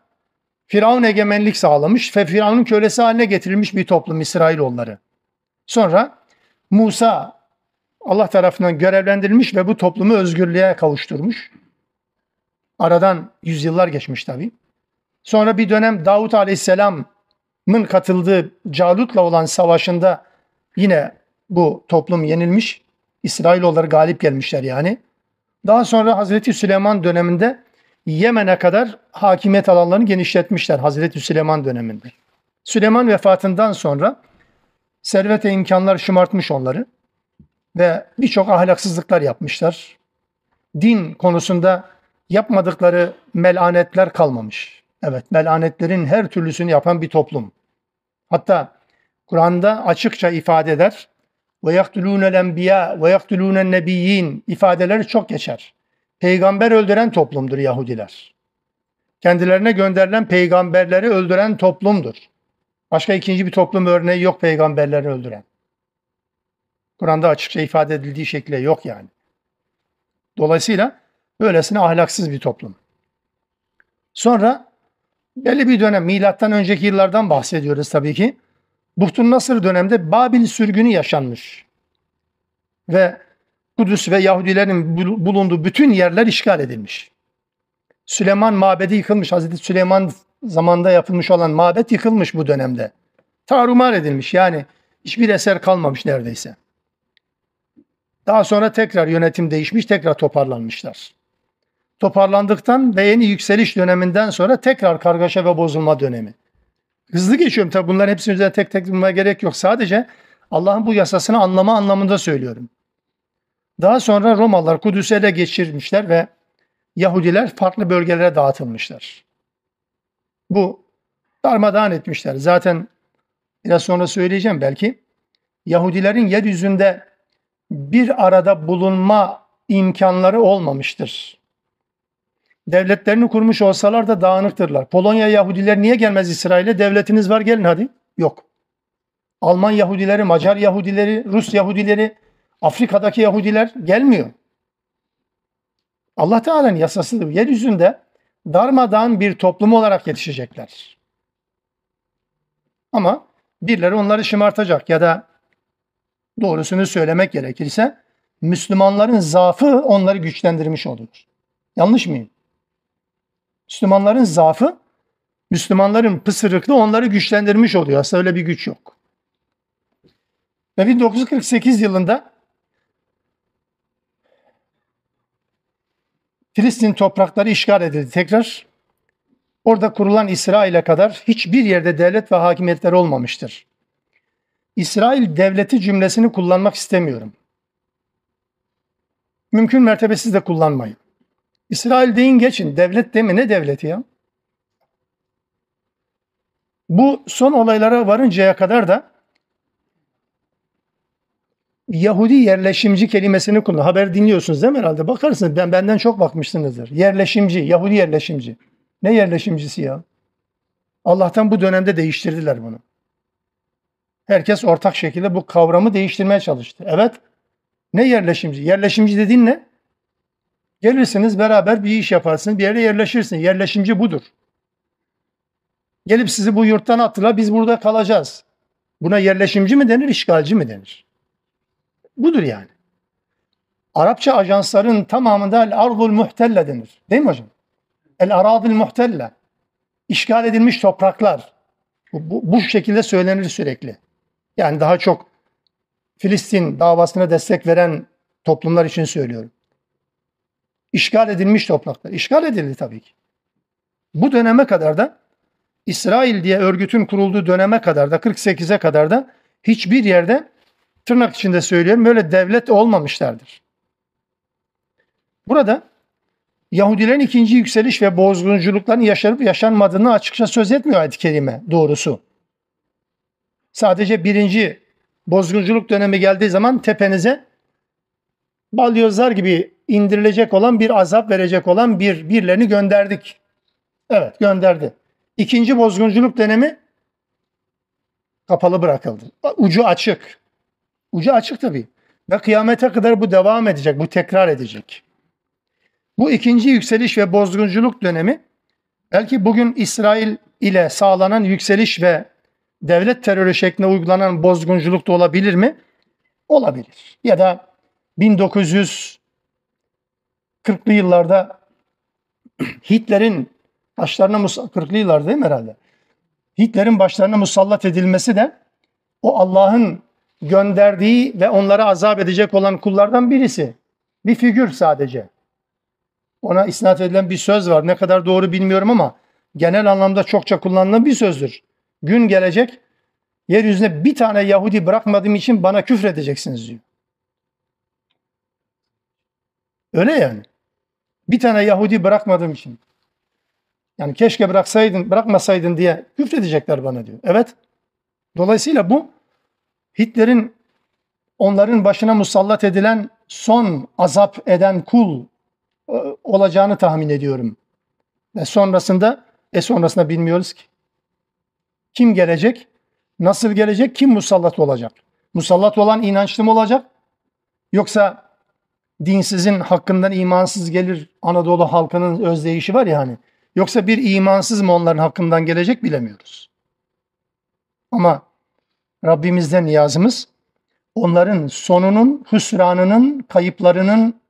Firavun egemenlik sağlamış ve Firavun'un kölesi haline getirilmiş bir toplum İsrailoğulları. Sonra Musa Allah tarafından görevlendirilmiş ve bu toplumu özgürlüğe kavuşturmuş. Aradan yüzyıllar geçmiş tabii. Sonra bir dönem Davut Aleyhisselam'ın katıldığı Calut'la olan savaşında yine bu toplum yenilmiş. İsrailoğulları galip gelmişler yani. Daha sonra Hazreti Süleyman döneminde Yemen'e kadar hakimiyet alanlarını genişletmişler Hazreti Süleyman döneminde. Süleyman vefatından sonra servet ve imkanlar şımartmış onları ve birçok ahlaksızlıklar yapmışlar. Din konusunda yapmadıkları melanetler kalmamış. Evet, melanetlerin her türlüsünü yapan bir toplum. Hatta Kur'an'da açıkça ifade eder. Ve yaktulûnel enbiya ve yaktulûnen nebiyyin ifadeleri çok geçer. Peygamber öldüren toplumdur Yahudiler. Kendilerine gönderilen peygamberleri öldüren toplumdur. Başka ikinci bir toplum örneği yok peygamberleri öldüren. Kur'an'da açıkça ifade edildiği şekilde yok yani. Dolayısıyla böylesine ahlaksız bir toplum. Sonra belli bir dönem milattan önceki yıllardan bahsediyoruz tabii ki. Buhtun Nasır döneminde Babil sürgünü yaşanmış. Ve Kudüs ve Yahudilerin bulunduğu bütün yerler işgal edilmiş. Süleyman mabedi yıkılmış. Hazreti Süleyman zamanında yapılmış olan mabet yıkılmış bu dönemde. Tarumar edilmiş yani hiçbir eser kalmamış neredeyse. Daha sonra tekrar yönetim değişmiş, tekrar toparlanmışlar. Toparlandıktan ve yeni yükseliş döneminden sonra tekrar kargaşa ve bozulma dönemi. Hızlı geçiyorum tabi bunların hepsini üzerine tek tek bulmaya gerek yok. Sadece Allah'ın bu yasasını anlama anlamında söylüyorum. Daha sonra Romalılar Kudüs'ü ele geçirmişler ve Yahudiler farklı bölgelere dağıtılmışlar. Bu darmadağın etmişler. Zaten biraz sonra söyleyeceğim belki. Yahudilerin yeryüzünde bir arada bulunma imkanları olmamıştır. Devletlerini kurmuş olsalar da dağınıktırlar. Polonya Yahudiler niye gelmez İsrail'e? Devletiniz var gelin hadi. Yok. Alman Yahudileri, Macar Yahudileri, Rus Yahudileri, Afrika'daki Yahudiler gelmiyor. Allah Teala'nın yasasıdır. Yeryüzünde darmadağın bir toplum olarak yetişecekler. Ama birileri onları şımartacak ya da doğrusunu söylemek gerekirse Müslümanların zaafı onları güçlendirmiş olur. Yanlış mıyım? Müslümanların zaafı Müslümanların pısırıklığı onları güçlendirmiş oluyor. Aslında öyle bir güç yok. Ve 1948 yılında Filistin toprakları işgal edildi tekrar. Orada kurulan İsrail'e kadar hiçbir yerde devlet ve hakimiyetler olmamıştır. İsrail devleti cümlesini kullanmak istemiyorum. Mümkün mertebesiz de kullanmayın. İsrail deyin geçin. Devlet demi ne devleti ya? Bu son olaylara varıncaya kadar da Yahudi yerleşimci kelimesini kullan. Haber dinliyorsunuz değil mi herhalde? Bakarsınız ben benden çok bakmışsınızdır. Yerleşimci, Yahudi yerleşimci. Ne yerleşimcisi ya? Allah'tan bu dönemde değiştirdiler bunu. Herkes ortak şekilde bu kavramı değiştirmeye çalıştı. Evet. Ne yerleşimci? Yerleşimci dediğin ne? Gelirsiniz beraber bir iş yaparsınız, bir yere yerleşirsiniz. Yerleşimci budur. Gelip sizi bu yurttan attılar, biz burada kalacağız. Buna yerleşimci mi denir, işgalci mi denir? Budur yani. Arapça ajansların tamamında el ardul muhtelle denir. Değil mi hocam? El aradil muhtelle. İşgal edilmiş topraklar. Bu, bu, bu şekilde söylenir sürekli. Yani daha çok Filistin davasına destek veren toplumlar için söylüyorum. İşgal edilmiş topraklar. İşgal edildi tabii ki. Bu döneme kadar da İsrail diye örgütün kurulduğu döneme kadar da 48'e kadar da hiçbir yerde tırnak içinde söylüyorum böyle devlet olmamışlardır. Burada Yahudilerin ikinci yükseliş ve bozgunculukların yaşanıp yaşanmadığını açıkça söz etmiyor ayet-i doğrusu. Sadece birinci bozgunculuk dönemi geldiği zaman tepenize balyozlar gibi indirilecek olan bir azap verecek olan bir birilerini gönderdik. Evet gönderdi. İkinci bozgunculuk dönemi kapalı bırakıldı. Ucu açık. Ucu açık tabii. Ve kıyamete kadar bu devam edecek, bu tekrar edecek. Bu ikinci yükseliş ve bozgunculuk dönemi belki bugün İsrail ile sağlanan yükseliş ve devlet terörü şeklinde uygulanan bozgunculuk da olabilir mi? Olabilir. Ya da 1940'lı yıllarda Hitler'in başlarına 40'lı yıllar değil mi herhalde? Hitler'in başlarına musallat edilmesi de o Allah'ın gönderdiği ve onlara azap edecek olan kullardan birisi. Bir figür sadece. Ona isnat edilen bir söz var. Ne kadar doğru bilmiyorum ama genel anlamda çokça kullanılan bir sözdür. Gün gelecek yeryüzüne bir tane Yahudi bırakmadığım için bana küfredeceksiniz diyor. Öyle yani. Bir tane Yahudi bırakmadığım için. Yani keşke bıraksaydın, bırakmasaydın diye küfredecekler bana diyor. Evet. Dolayısıyla bu Hitler'in onların başına musallat edilen son azap eden kul e, olacağını tahmin ediyorum. Ve sonrasında, e sonrasında bilmiyoruz ki. Kim gelecek? Nasıl gelecek? Kim musallat olacak? Musallat olan inançlı mı olacak? Yoksa dinsizin hakkından imansız gelir Anadolu halkının özdeyişi var ya hani. Yoksa bir imansız mı onların hakkından gelecek bilemiyoruz. Ama Rabbimizden niyazımız onların sonunun, hüsranının, kayıplarının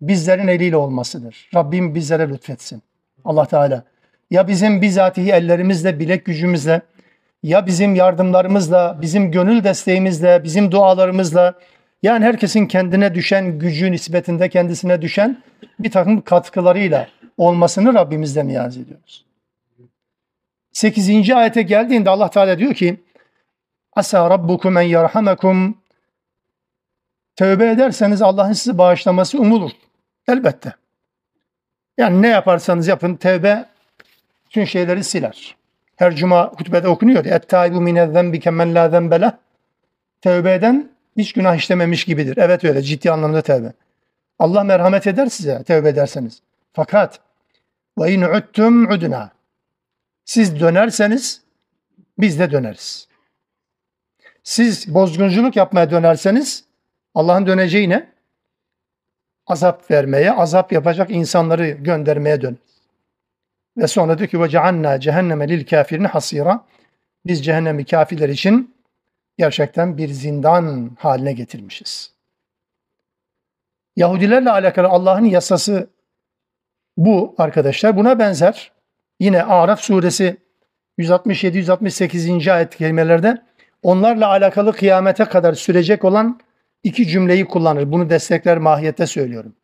bizlerin eliyle olmasıdır. Rabbim bizlere lütfetsin. Allah Teala. Ya bizim bizatihi ellerimizle, bilek gücümüzle, ya bizim yardımlarımızla, bizim gönül desteğimizle, bizim dualarımızla, yani herkesin kendine düşen gücü nispetinde kendisine düşen bir takım katkılarıyla olmasını Rabbimizden niyaz ediyoruz. 8. ayete geldiğinde Allah Teala diyor ki Asa rabbukum en yerhamekum Tövbe ederseniz Allah'ın sizi bağışlaması umulur. Elbette. Yani ne yaparsanız yapın tevbe tüm şeyleri siler. Her cuma hutbede okunuyor. Et-taibu minez-zenbi kemen la zenbele. Tevbe eden hiç günah işlememiş gibidir. Evet öyle ciddi anlamda tevbe. Allah merhamet eder size tevbe ederseniz. Fakat ve in uttum udna. Siz dönerseniz biz de döneriz. Siz bozgunculuk yapmaya dönerseniz Allah'ın döneceği ne? Azap vermeye, azap yapacak insanları göndermeye dön. Ve sonra diyor ki ve ceanna cehenneme lil kafirin hasira. Biz cehennemi kafirler için gerçekten bir zindan haline getirmişiz. Yahudilerle alakalı Allah'ın yasası bu arkadaşlar. Buna benzer yine Araf suresi 167-168. ayet kelimelerde onlarla alakalı kıyamete kadar sürecek olan iki cümleyi kullanır. Bunu destekler mahiyette söylüyorum.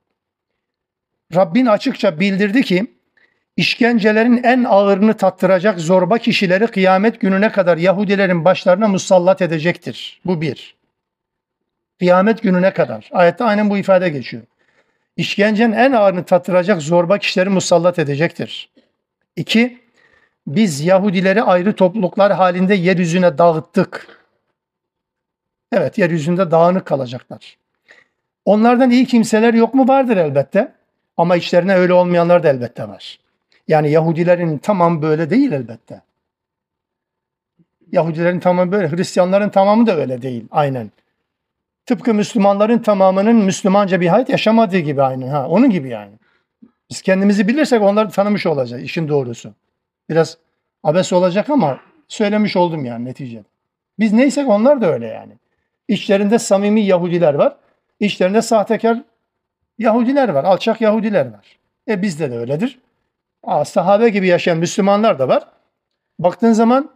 Rabbin açıkça bildirdi ki işkencelerin en ağırını tattıracak zorba kişileri kıyamet gününe kadar Yahudilerin başlarına musallat edecektir. Bu bir. Kıyamet gününe kadar. Ayette aynen bu ifade geçiyor. İşkencenin en ağırını tattıracak zorba kişileri musallat edecektir. İki, biz Yahudileri ayrı topluluklar halinde yeryüzüne dağıttık. Evet, yeryüzünde dağınık kalacaklar. Onlardan iyi kimseler yok mu? Vardır elbette. Ama içlerine öyle olmayanlar da elbette var. Yani Yahudilerin tamam böyle değil elbette. Yahudilerin tamamı böyle, Hristiyanların tamamı da öyle değil aynen. Tıpkı Müslümanların tamamının Müslümanca bir hayat yaşamadığı gibi aynı. Ha, onun gibi yani. Biz kendimizi bilirsek onları tanımış olacağız işin doğrusu. Biraz abes olacak ama söylemiş oldum yani neticede. Biz neysek onlar da öyle yani. İçlerinde samimi Yahudiler var. İçlerinde sahtekar Yahudiler var. Alçak Yahudiler var. E bizde de öyledir. Aa, sahabe gibi yaşayan Müslümanlar da var. Baktığın zaman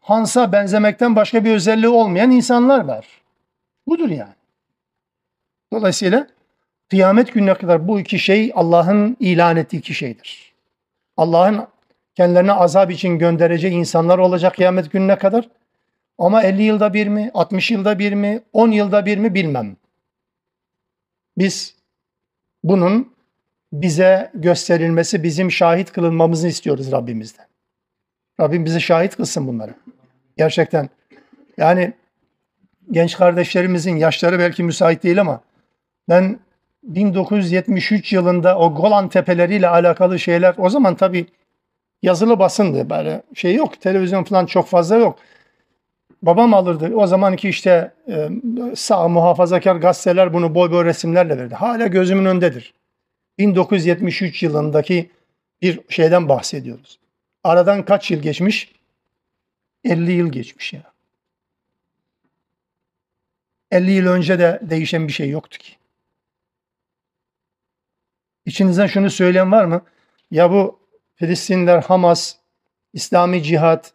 Hans'a benzemekten başka bir özelliği olmayan insanlar var. Budur yani. Dolayısıyla kıyamet gününe kadar bu iki şey Allah'ın ilan ettiği iki şeydir. Allah'ın kendilerine azap için göndereceği insanlar olacak kıyamet gününe kadar. Ama 50 yılda bir mi, 60 yılda bir mi, 10 yılda bir mi bilmem. Biz bunun bize gösterilmesi, bizim şahit kılınmamızı istiyoruz Rabbimizden. Rabbim bizi şahit kılsın bunları. Gerçekten. Yani genç kardeşlerimizin yaşları belki müsait değil ama ben 1973 yılında o Golan tepeleriyle alakalı şeyler o zaman tabii yazılı basındı böyle şey yok televizyon falan çok fazla yok. Babam alırdı o zamanki işte e, sağ muhafazakar gazeteler bunu boy boy resimlerle verdi. Hala gözümün önündedir. 1973 yılındaki bir şeyden bahsediyoruz. Aradan kaç yıl geçmiş? 50 yıl geçmiş ya. 50 yıl önce de değişen bir şey yoktu ki. İçinizden şunu söyleyen var mı? Ya bu Filistinler, Hamas, İslami cihat,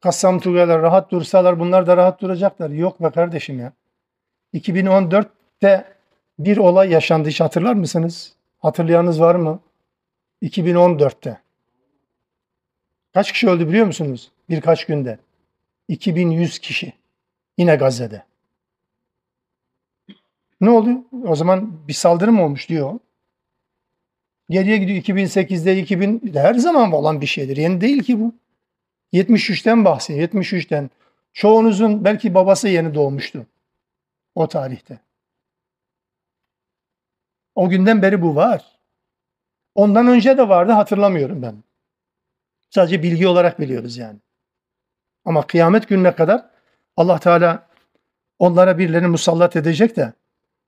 Kassam Tugaylar rahat dursalar bunlar da rahat duracaklar. Yok be kardeşim ya. 2014'te bir olay yaşandı hiç hatırlar mısınız? Hatırlayanınız var mı? 2014'te. Kaç kişi öldü biliyor musunuz? Birkaç günde. 2100 kişi. Yine Gazze'de. Ne oldu? O zaman bir saldırı mı olmuş diyor. Geriye gidiyor 2008'de 2000 her zaman olan bir şeydir. Yeni değil ki bu. 73'ten bahsediyor. 73'ten. Çoğunuzun belki babası yeni doğmuştu. O tarihte. O günden beri bu var. Ondan önce de vardı hatırlamıyorum ben. Sadece bilgi olarak biliyoruz yani. Ama kıyamet gününe kadar Allah Teala onlara birilerini musallat edecek de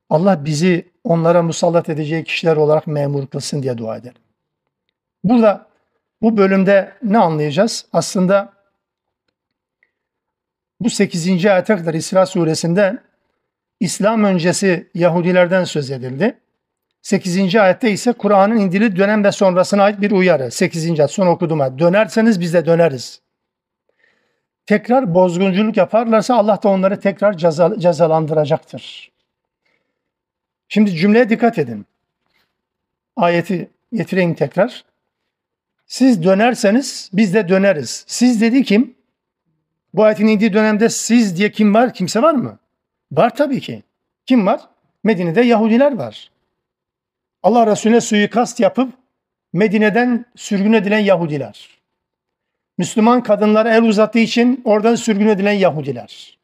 Allah bizi onlara musallat edeceği kişiler olarak memur kılsın diye dua edelim. Burada Bu bölümde ne anlayacağız? Aslında bu 8. ayete kadar İsra suresinde İslam öncesi Yahudilerden söz edildi. 8. ayette ise Kur'an'ın indili dönem ve sonrasına ait bir uyarı. 8. ayet son okuduğuma dönerseniz biz de döneriz. Tekrar bozgunculuk yaparlarsa Allah da onları tekrar ceza, cezalandıracaktır. Şimdi cümleye dikkat edin. Ayeti getireyim tekrar. Siz dönerseniz biz de döneriz. Siz dedi kim? Bu ayetin indiği dönemde siz diye kim var? Kimse var mı? Var tabii ki. Kim var? Medine'de Yahudiler var. Allah Resulüne suikast yapıp Medine'den sürgün edilen Yahudiler. Müslüman kadınlara el uzattığı için oradan sürgün edilen Yahudiler.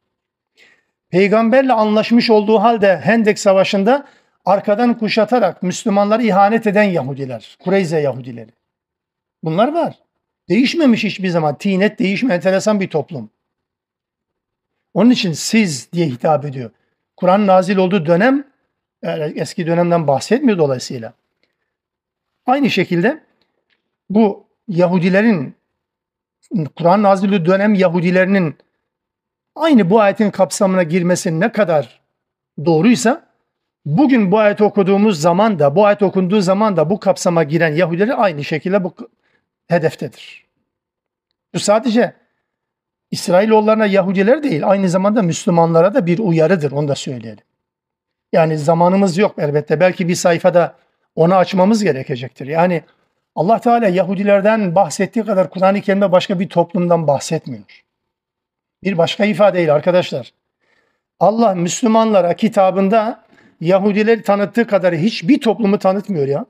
Peygamberle anlaşmış olduğu halde Hendek Savaşı'nda arkadan kuşatarak Müslümanları ihanet eden Yahudiler, Kureyze Yahudileri. Bunlar var. Değişmemiş hiçbir zaman. Tinet değişme enteresan bir toplum. Onun için siz diye hitap ediyor. Kur'an nazil olduğu dönem eski dönemden bahsetmiyor dolayısıyla. Aynı şekilde bu Yahudilerin Kur'an nazilli dönem Yahudilerinin aynı bu ayetin kapsamına girmesi ne kadar doğruysa bugün bu ayet okuduğumuz zaman da bu ayet okunduğu zaman da bu kapsama giren Yahudiler aynı şekilde bu hedeftedir. Bu sadece İsrailoğullarına Yahudiler değil aynı zamanda Müslümanlara da bir uyarıdır onu da söyleyelim. Yani zamanımız yok elbette belki bir sayfada onu açmamız gerekecektir. Yani Allah Teala Yahudilerden bahsettiği kadar Kur'an-ı Kerim'de başka bir toplumdan bahsetmiyor. Bir başka ifadeyle arkadaşlar. Allah Müslümanlara kitabında Yahudileri tanıttığı kadar hiçbir toplumu tanıtmıyor ya.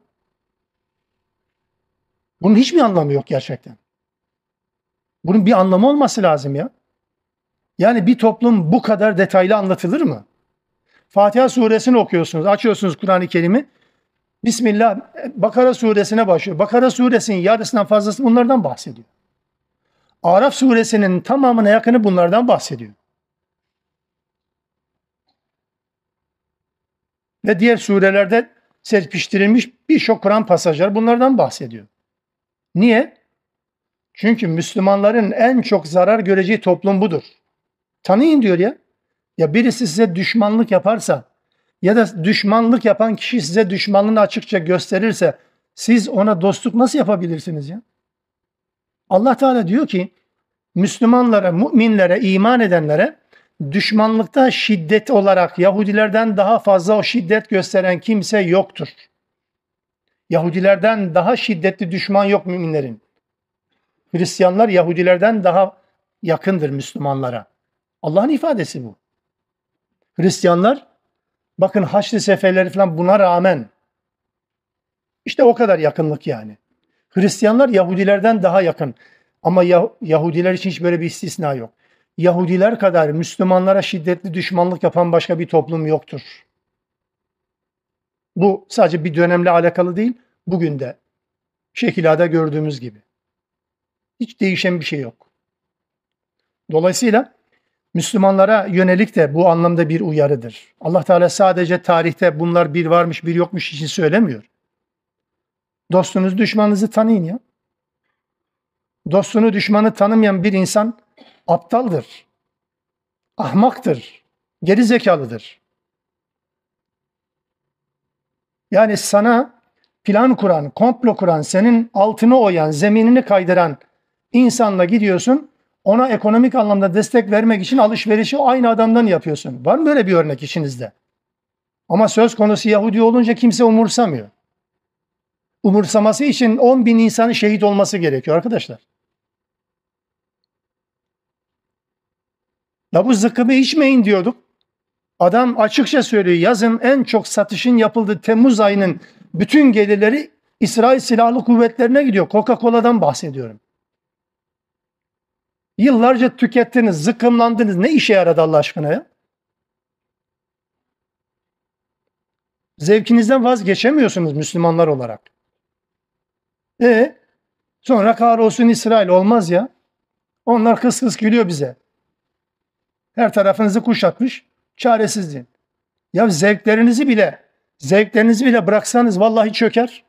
Bunun hiçbir anlamı yok gerçekten. Bunun bir anlamı olması lazım ya. Yani bir toplum bu kadar detaylı anlatılır mı? Fatiha suresini okuyorsunuz, açıyorsunuz Kur'an-ı Kerim'i. Bismillah Bakara suresine başlıyor. Bakara suresinin yarısından fazlası bunlardan bahsediyor. Araf suresinin tamamına yakını bunlardan bahsediyor. Ve diğer surelerde serpiştirilmiş birçok Kur'an pasajları bunlardan bahsediyor. Niye? Çünkü Müslümanların en çok zarar göreceği toplum budur. Tanıyın diyor ya. Ya birisi size düşmanlık yaparsa ya da düşmanlık yapan kişi size düşmanlığını açıkça gösterirse siz ona dostluk nasıl yapabilirsiniz ya? Allah Teala diyor ki Müslümanlara, müminlere, iman edenlere düşmanlıkta şiddet olarak Yahudilerden daha fazla o şiddet gösteren kimse yoktur. Yahudilerden daha şiddetli düşman yok müminlerin. Hristiyanlar Yahudilerden daha yakındır Müslümanlara. Allah'ın ifadesi bu. Hristiyanlar bakın Haçlı seferleri falan buna rağmen işte o kadar yakınlık yani. Hristiyanlar Yahudilerden daha yakın. Ama Yahudiler için hiç böyle bir istisna yok. Yahudiler kadar Müslümanlara şiddetli düşmanlık yapan başka bir toplum yoktur. Bu sadece bir dönemle alakalı değil, bugün de şekilada gördüğümüz gibi. Hiç değişen bir şey yok. Dolayısıyla Müslümanlara yönelik de bu anlamda bir uyarıdır. Allah Teala sadece tarihte bunlar bir varmış bir yokmuş için söylemiyor. Dostunuz düşmanınızı tanıyın ya. Dostunu düşmanı tanımayan bir insan aptaldır. Ahmaktır. Geri zekalıdır. Yani sana plan kuran, komplo kuran, senin altını oyan, zeminini kaydıran insanla gidiyorsun. Ona ekonomik anlamda destek vermek için alışverişi aynı adamdan yapıyorsun. Var mı böyle bir örnek içinizde? Ama söz konusu Yahudi olunca kimse umursamıyor. Umursaması için 10 bin insanın şehit olması gerekiyor arkadaşlar. Ya bu zıkkımı içmeyin diyorduk. Adam açıkça söylüyor yazın en çok satışın yapıldığı Temmuz ayının bütün gelirleri İsrail Silahlı Kuvvetlerine gidiyor. Coca-Cola'dan bahsediyorum. Yıllarca tükettiniz, zıkkımlandınız. Ne işe yaradı Allah aşkına ya? Zevkinizden vazgeçemiyorsunuz Müslümanlar olarak. E sonra kahrolsun İsrail olmaz ya. Onlar kıs kıs gülüyor bize. Her tarafınızı kuşatmış çaresizliğin. Ya zevklerinizi bile zevklerinizi bile bıraksanız vallahi çöker.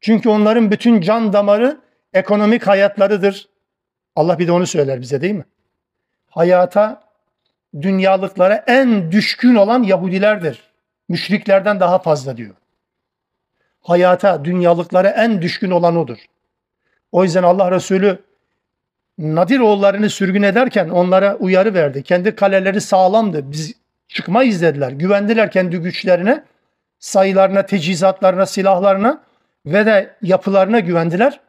Çünkü onların bütün can damarı ekonomik hayatlarıdır. Allah bir de onu söyler bize değil mi? Hayata, dünyalıklara en düşkün olan Yahudilerdir. Müşriklerden daha fazla diyor. Hayata, dünyalıklara en düşkün olan odur. O yüzden Allah Resulü Nadir oğullarını sürgün ederken onlara uyarı verdi. Kendi kaleleri sağlamdı. Biz çıkmayız dediler. Güvendiler kendi güçlerine, sayılarına, tecizatlarına, silahlarına ve de yapılarına güvendiler.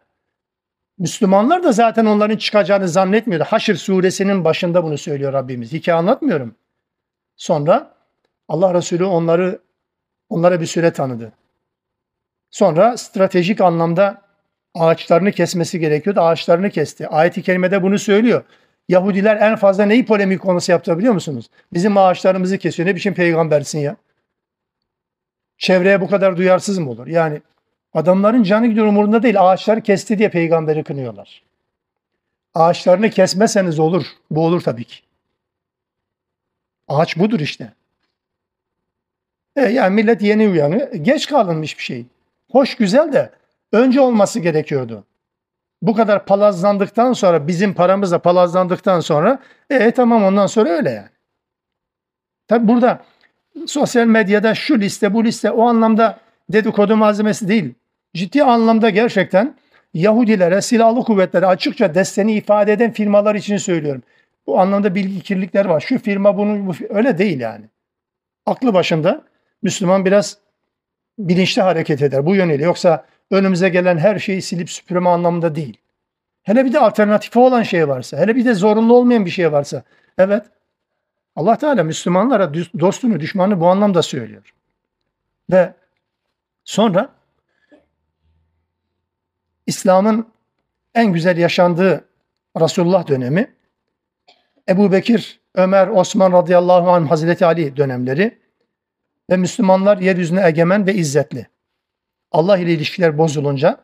Müslümanlar da zaten onların çıkacağını zannetmiyordu. Haşr suresinin başında bunu söylüyor Rabbimiz. Hikaye anlatmıyorum. Sonra Allah Resulü onları onlara bir süre tanıdı. Sonra stratejik anlamda ağaçlarını kesmesi gerekiyordu. Ağaçlarını kesti. Ayet-i kerimede bunu söylüyor. Yahudiler en fazla neyi polemik konusu yaptı biliyor musunuz? Bizim ağaçlarımızı kesiyor. Ne biçim peygambersin ya? Çevreye bu kadar duyarsız mı olur? Yani adamların canı gidiyor umurunda değil. Ağaçları kesti diye peygamberi kınıyorlar. Ağaçlarını kesmeseniz olur. Bu olur tabii ki. Ağaç budur işte. E yani millet yeni uyanıyor. Geç kalınmış bir şey. Hoş güzel de önce olması gerekiyordu. Bu kadar palazlandıktan sonra bizim paramızla palazlandıktan sonra e tamam ondan sonra öyle yani. Tabi burada sosyal medyada şu liste bu liste o anlamda dedikodu malzemesi değil. Ciddi anlamda gerçekten Yahudilere, silahlı kuvvetlere açıkça desteğini ifade eden firmalar için söylüyorum. Bu anlamda bilgi kirlilikleri var. Şu firma bunu bu, öyle değil yani. Aklı başında Müslüman biraz bilinçli hareket eder bu yönüyle. Yoksa önümüze gelen her şeyi silip süpürme anlamında değil. Hele bir de alternatifi olan şey varsa, hele bir de zorunlu olmayan bir şey varsa. Evet. Allah Teala Müslümanlara dostunu, düşmanı bu anlamda söylüyor. Ve sonra İslam'ın en güzel yaşandığı Resulullah dönemi, Ebu Bekir, Ömer, Osman radıyallahu anh, Hazreti Ali dönemleri ve Müslümanlar yeryüzüne egemen ve izzetli. Allah ile ilişkiler bozulunca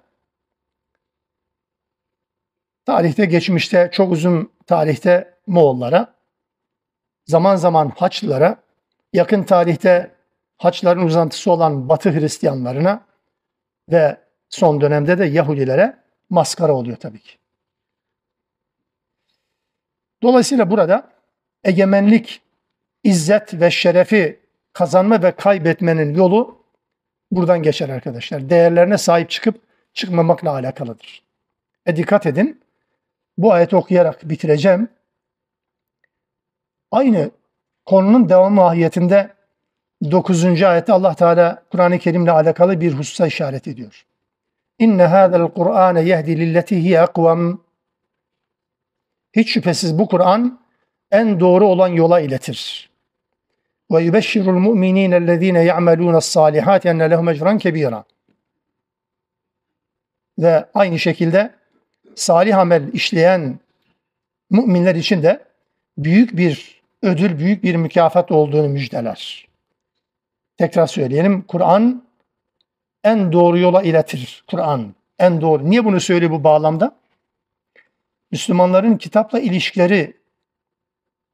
tarihte geçmişte çok uzun tarihte Moğollara zaman zaman Haçlılara yakın tarihte Haçların uzantısı olan Batı Hristiyanlarına ve son dönemde de Yahudilere maskara oluyor tabii ki. Dolayısıyla burada egemenlik, izzet ve şerefi kazanma ve kaybetmenin yolu buradan geçer arkadaşlar. Değerlerine sahip çıkıp çıkmamakla alakalıdır. E dikkat edin. Bu ayeti okuyarak bitireceğim. Aynı konunun devamı mahiyetinde 9. ayette Allah Teala Kur'an-ı Kerim'le alakalı bir hususa işaret ediyor. İnne hâzel Kur'âne yehdi lilleti hiye akvam. Hiç şüphesiz bu Kur'an en doğru olan yola iletir. Ve yubeşşirul mu'minîne ellezîne ya'melûnes sâlihâti enne lehum ecran kebîrâ. Ve aynı şekilde salih amel işleyen müminler için de büyük bir ödül, büyük bir mükafat olduğunu müjdeler. Tekrar söyleyelim. Kur'an en doğru yola iletir. Kur'an en doğru. Niye bunu söylüyor bu bağlamda? Müslümanların kitapla ilişkileri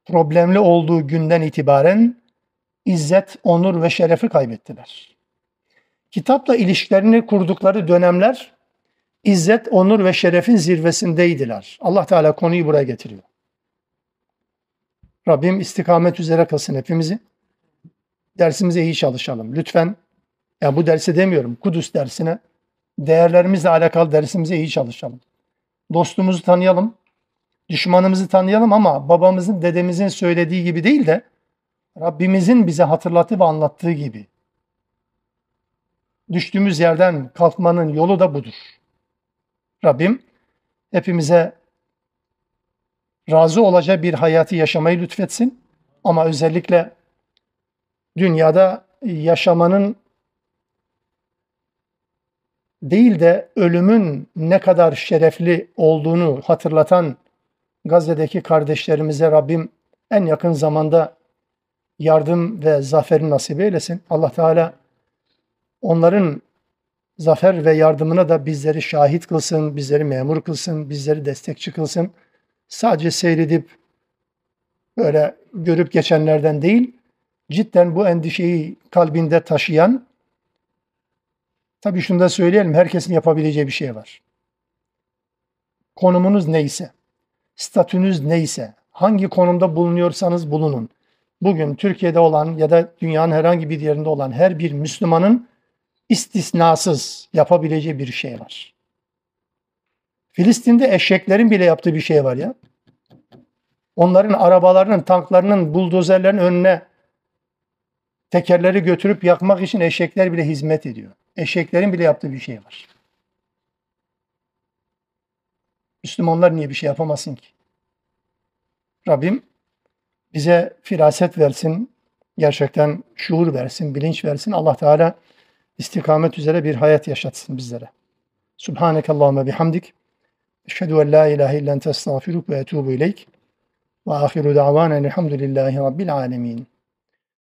problemli olduğu günden itibaren izzet, onur ve şerefi kaybettiler. Kitapla ilişkilerini kurdukları dönemler izzet, onur ve şerefin zirvesindeydiler. Allah Teala konuyu buraya getiriyor. Rabbim istikamet üzere kılsın hepimizi. Dersimize iyi çalışalım. Lütfen, ya bu dersi demiyorum, Kudüs dersine, değerlerimizle alakalı dersimize iyi çalışalım. Dostumuzu tanıyalım, düşmanımızı tanıyalım ama babamızın, dedemizin söylediği gibi değil de Rabbimizin bize hatırlattığı ve anlattığı gibi. Düştüğümüz yerden kalkmanın yolu da budur. Rabbim hepimize razı olacağı bir hayatı yaşamayı lütfetsin. Ama özellikle dünyada yaşamanın değil de ölümün ne kadar şerefli olduğunu hatırlatan Gazze'deki kardeşlerimize Rabbim en yakın zamanda yardım ve zaferi nasip eylesin. Allah Teala onların zafer ve yardımına da bizleri şahit kılsın, bizleri memur kılsın, bizleri destekçi kılsın. Sadece seyredip böyle görüp geçenlerden değil, cidden bu endişeyi kalbinde taşıyan, tabii şunu da söyleyelim, herkesin yapabileceği bir şey var. konumunuz neyse, statünüz neyse, hangi konumda bulunuyorsanız bulunun. Bugün Türkiye'de olan ya da dünyanın herhangi bir yerinde olan her bir Müslümanın istisnasız yapabileceği bir şey var. Filistin'de eşeklerin bile yaptığı bir şey var ya. Onların arabalarının, tanklarının, buldozerlerin önüne tekerleri götürüp yakmak için eşekler bile hizmet ediyor. Eşeklerin bile yaptığı bir şey var. Müslümanlar niye bir şey yapamasın ki? Rabbim bize firaset versin, gerçekten şuur versin, bilinç versin. Allah Teala istikamet üzere bir hayat yaşatsın bizlere. Subhaneke Allahümme bihamdik. Eşhedü en la ilahe illen testağfiruk ve etubu ileyk. Ve ahiru da'vanen elhamdülillahi rabbil alemin.